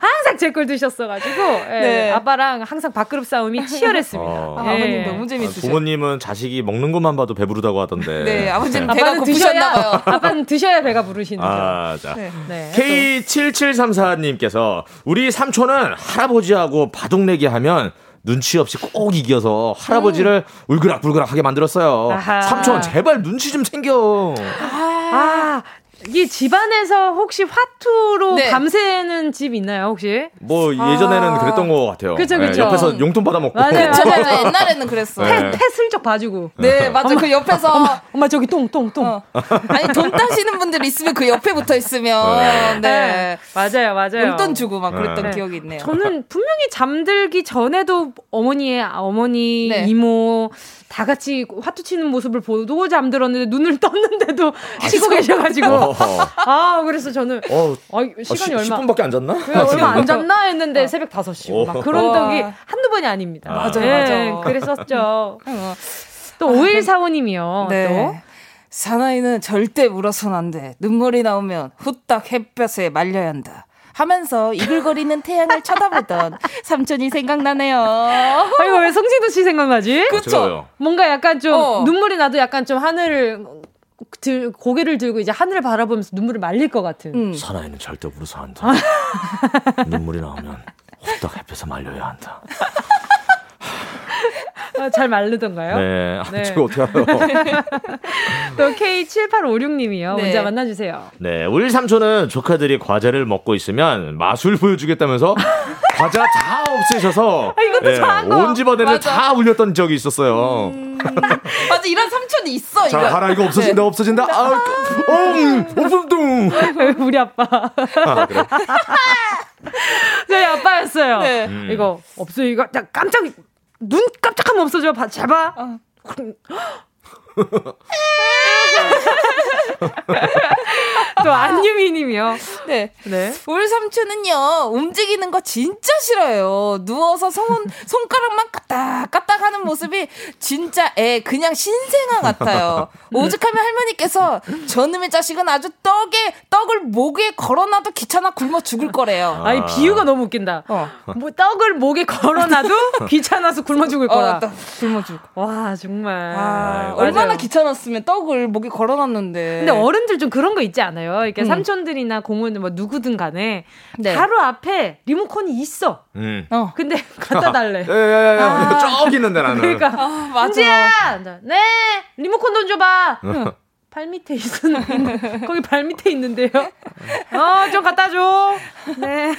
항상 제 걸 드셨어가지고 예, 네. 아빠랑 항상 밥그릇 싸움이 치열했습니다. 어. 아, 버님 너무 재밌으셔. 부모님은 자식이 먹는 것만 봐도 배부르다고 하던데. 네, 아버지는 배가 고프셨나봐요. 아빠는 드셔야 배가 부르시는 아, 자. 네. 네. K7734님께서 우리 삼촌은 할아버지하고 바둑내기 하면 눈치 없이 꼭 이겨서 할아버지를 음. 울그락불그락하게 만들었어요. 아하. 삼촌 제발 눈치 좀 챙겨. 아, 이 집안에서 혹시 화투로 네. 밤새는 집 있나요, 혹시? 뭐 예전에는 아~ 그랬던 것 같아요. 그쵸, 그쵸. 네, 옆에서 용돈 받아 먹고. 맞아요, 맞아요. 옛날에는 그랬어. 네. 패, 패 슬쩍 봐주고. 네, 맞아. 그 옆에서 엄마, 엄마, 저기 똥, 똥, 똥. 어. 아니 돈 따시는 분들 있으면 그 옆에 붙어 있으면 네. 네. 맞아요, 맞아요. 용돈 주고 막 그랬던 네. 기억이 있네요. 저는 분명히 잠들기 전에도 어머니의 어머니, 네. 이모 다 같이 화투 치는 모습을 보고 잠들었는데 눈을 떴는데도 치고 계셔가지고 아 그래서 저는 어, 아, 시간이 아, 시, 얼마 10분밖에 안 잤나? 네, 얼마 안 잤나 했는데 어. 새벽 5시 막 그런 적이 한두 번이 아닙니다. 맞아요, 네, 맞아요. 그랬었죠. 어. 또 5145님이요. 네. 또. 사나이는 절대 울어선 안 돼. 눈물이 나오면 후딱 햇볕에 말려야 한다. 하면서 이글거리는 태양을 쳐다보던 삼촌이 생각나네요. 아이고 왜 성진도 씨 생각나지? 그쵸? 뭔가 약간 좀 어. 눈물이 나도 약간 좀 하늘을 들, 고개를 들고 이제 하늘을 바라보면서 눈물을 말릴 것 같은. 음. 사나이는 절대 울어서 안 돼. 눈물이 나오면 후딱 햇볕에 말려야 한다. 아, 잘 마르던가요? 네. 네. 제가 어떻게 알아요? 또 K7856님이요. 네. 문자 만나주세요. 네. 우리 삼촌은 조카들이 과자를 먹고 있으면 마술 보여주겠다면서 과자 다 없애셔서 아, 이것도 거. 온 집안에는. 다 울렸던 적이 있었어요. 맞아, 이런 삼촌이 있어, 자, 이거. 하라 이거 없어진다, 네. 없어진다. 아, 음, 없음뚱. 우리 아빠. 아, 그래. 저희 아빠였어요. 네. 음. 이거 없어 이거 야, 깜짝 눈 깜짝하면 없어져. 봐, 잘 봐. 또 안유미님이요. 네. 네. 우리 삼촌은요 움직이는 거 진짜 싫어요. 누워서 손 손가락만 까딱까딱 하는 모습이 진짜 애 그냥 신생아 같아요. 오죽하면 할머니께서 저놈의 자식은 아주 떡에 떡을 목에 걸어놔도 귀찮아 굶어 죽을 거래요. 아니 비유가 너무 웃긴다. 어. 뭐 떡을 목에 걸어놔도 귀찮아서 굶어 죽을 거라. 어, 떡 굶어 죽. 와 정말. 아, 맞아요. 얼마나 귀찮았으면 떡을 목에 걸어놨는데. 근데 어른들 좀 그런 거 있지 않아요? 이렇게 음. 삼촌들이나 고모는 뭐 누구든 간에 네. 바로 앞에 리모컨이 있어. 음. 어. 근데 갖다 달래. 야야야야, 쭉 있는데 나는. 그러니까 아, 맞아. 은지야, 네 리모컨 돈 줘봐. 발 밑에 있는 거기 발 밑에 있는데요. 어 좀 갖다 줘. 네.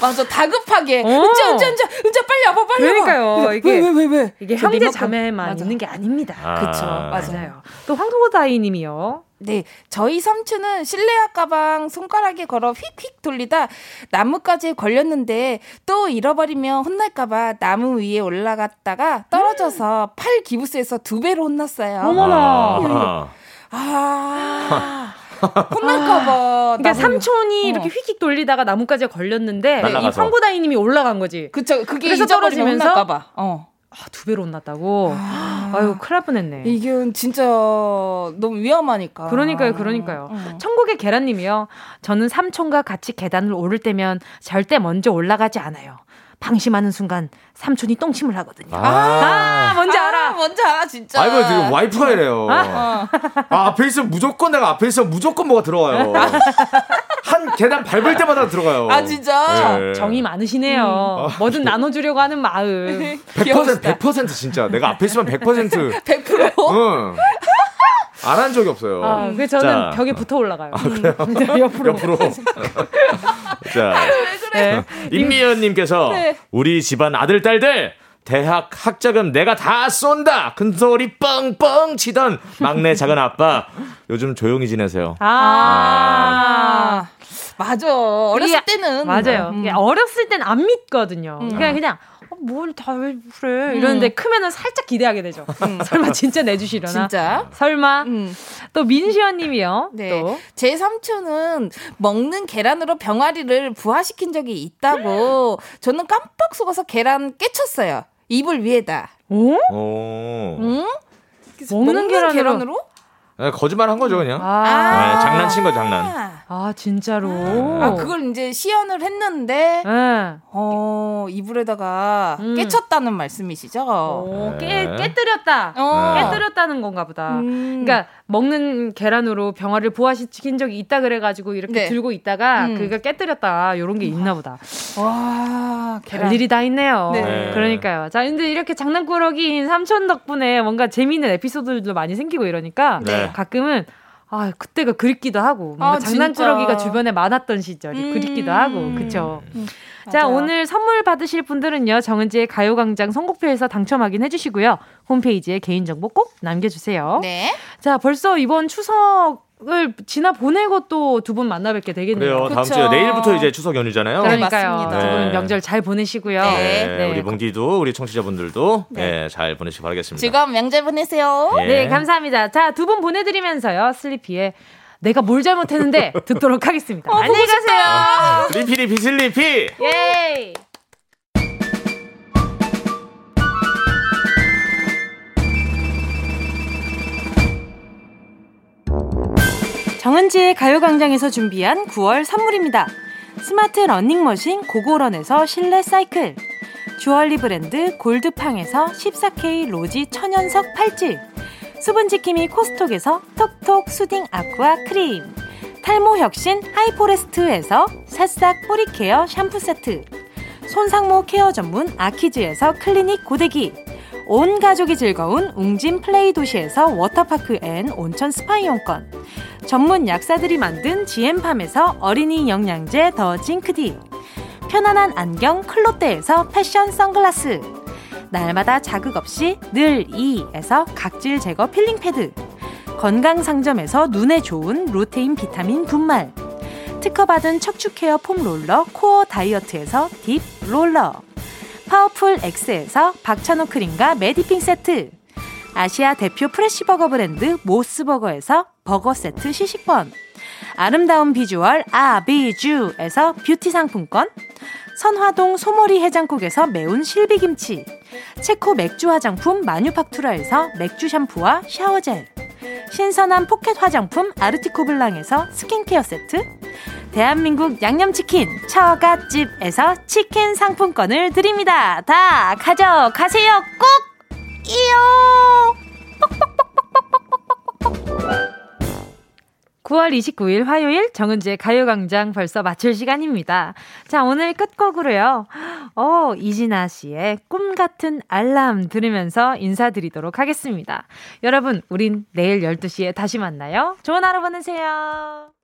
맞아 다급하게 어. 은지 은지 은지 은지 빨리 와봐 빨리 그러니까요. 와봐. 이게- 왜 왜왜 왜? 이게 저 형제 자매만 맞아. 있는 게 아닙니다. 아. 그쵸 맞아요. 또 황도다이 님이요. 네, 저희 삼촌은 실내화 가방 손가락에 걸어 휙휙 돌리다 나뭇가지에 걸렸는데 또 잃어버리면 혼날까봐 나무 위에 올라갔다가 떨어져서 팔 기부스에서 두 배로 혼났어요. 어머나. 아. 아, 혼날까봐. 그러니까 나무- 삼촌이 어. 이렇게 휙휙 돌리다가 나뭇가지에 걸렸는데 이 날아가서. 황보다이님이 올라간 거지. 그쵸, 그게 그래서 잊어버리면 떨어지면서? 혼날까봐. 어. 아, 두 배로 혼났다고. 아... 유 큰일 날 뻔했네. 이게 진짜 너무 위험하니까. 그러니까요, 그러니까요. 음. 천국의 계란님이요. 저는 삼촌과 같이 계단을 오를 때면 절대 먼저 올라가지 않아요. 방심하는 순간 삼촌이 똥침을 하거든요. 아, 아. 뭔지 아, 알아. 뭔지 알아, 진짜. 아이고 지금 와이프가 이래요. 어. 아, 앞에 있으면 무조건 내가 앞에 있으면 무조건 뭐가 들어와요. 한 계단 밟을 때마다 들어가요. 아, 진짜? 네. 정이 많으시네요. 뭐든 나눠주려고 하는 마음. 100% 100% 진짜 내가 앞에 있으면 100% 100%? 응. 안 한 적이 없어요. 아, 그 저는 자. 벽에 붙어 올라가요. 음. 옆으로. 옆으로. 자, 네. 임미연님께서 네. 우리 집안 아들 딸들 대학 학자금 내가 다 쏜다 큰 소리 뻥뻥 치던 막내 작은 아빠 요즘 조용히 지내세요. 아. 아, 맞아. 어렸을 때는. 맞아요. 음. 어렸을 땐 안 믿거든요. 음. 그냥 그냥 어, 뭘다 왜 그래 이러는데 크면은 살짝 기대하게 되죠. 설마 진짜 내주시려나? 진짜? 설마? 음. 또 민시연님이요. 네. 또 제 삼촌은 먹는 계란으로 병아리를 부화시킨 적이 있다고 저는 깜빡 속아서 계란 깨쳤어요. 이불 위에다. 오? 오. 응? 먹는 계란으로? 네, 거짓말 한 거죠 그냥. 아, 네, 장난친 거 장난. 아, 아 진짜로. 아, 그걸 이제 시연을 했는데, 네. 어, 이불에다가 음. 깨쳤다는 말씀이시죠? 오, 깨 네. 깨뜨렸다. 어. 깨뜨렸다는 건가 보다. 음. 그러니까 먹는 계란으로 병아리를 부화시킨 적이 있다 그래가지고 이렇게 네. 들고 있다가 음. 그가 깨뜨렸다 요런 게 있나 보다. 와, 계란. 별일이 다 있네요. 네. 그러니까요. 자, 근데 이렇게 장난꾸러기인 삼촌 덕분에 뭔가 재미있는 에피소드도 많이 생기고 이러니까 네. 가끔은 아 그때가 그립기도 하고 뭔가 아, 장난꾸러기가 진짜. 주변에 많았던 시절이 음. 그립기도 하고 그쵸. 음, 자. 오늘 선물 받으실 분들은요 정은지의 가요광장 선곡표에서 당첨 확인해 주시고요 홈페이지에 개인정보 꼭 남겨주세요. 네. 자 벌써 이번 추석 을 지나 보내고 또 두 분 만나 뵙게 되겠네요. 그래요. 다음 그쵸. 주에 내일부터 이제 추석 연휴잖아요. 네, 그러니까요. 맞습니다. 두분 네. 명절 잘 보내시고요. 네. 네, 우리 뭉디도 우리 청취자분들도 네, 잘 보내시기 바라겠습니다. 즐거운 명절 보내세요. 예. 네, 감사합니다. 자, 두 분 보내드리면서요. 슬리피의 내가 뭘 잘못했는데 듣도록 하겠습니다. 어, 안녕히 가세요. 리피 리피 슬리피. 예. 정은지의 가요광장에서 준비한 9월 선물입니다. 스마트 러닝머신 고고런에서 실내 사이클. 주얼리 브랜드 골드팡에서 14K 로지 천연석 팔찌. 수분지킴이 코스톡에서 톡톡 수딩 아쿠아 크림. 탈모 혁신 하이포레스트에서 새싹 뿌리 케어 샴푸 세트. 손상모 케어 전문 아키즈에서 클리닉 고데기. 온 가족이 즐거운 웅진 플레이 도시에서 워터파크 and 온천 스파 이용권. 전문 약사들이 만든 지엠팜에서 어린이 영양제 더 징크디. 편안한 안경 클로떼에서 패션 선글라스. 날마다 자극 없이 늘 이에서 각질 제거 필링 패드. 건강 상점에서 눈에 좋은 루테인 비타민 분말. 특허받은 척추 케어 폼 롤러 코어 다이어트에서 딥 롤러. 파워풀 X에서 박찬호 크림과 메디핑 세트. 아시아 대표 프레시버거 브랜드 모스버거에서 버거 세트 시식권. 아름다운 비주얼 아비주에서 뷰티 상품권. 선화동 소머리 해장국에서 매운 실비김치. 체코 맥주 화장품 마뉴팍투라에서 맥주 샴푸와 샤워젤. 신선한 포켓 화장품 아르티코 블랑에서 스킨케어 세트. 대한민국 양념치킨 처갓집에서 치킨 상품권을 드립니다. 다 가져가세요. 꼭! 이요! 9월 29일 화요일 정은지의 가요광장 벌써 마칠 시간입니다. 자, 오늘 끝곡으로요. 어, 이진아 씨의 꿈 같은 알람 들으면서 인사드리도록 하겠습니다. 여러분, 우린 내일 12시에 다시 만나요. 좋은 하루 보내세요.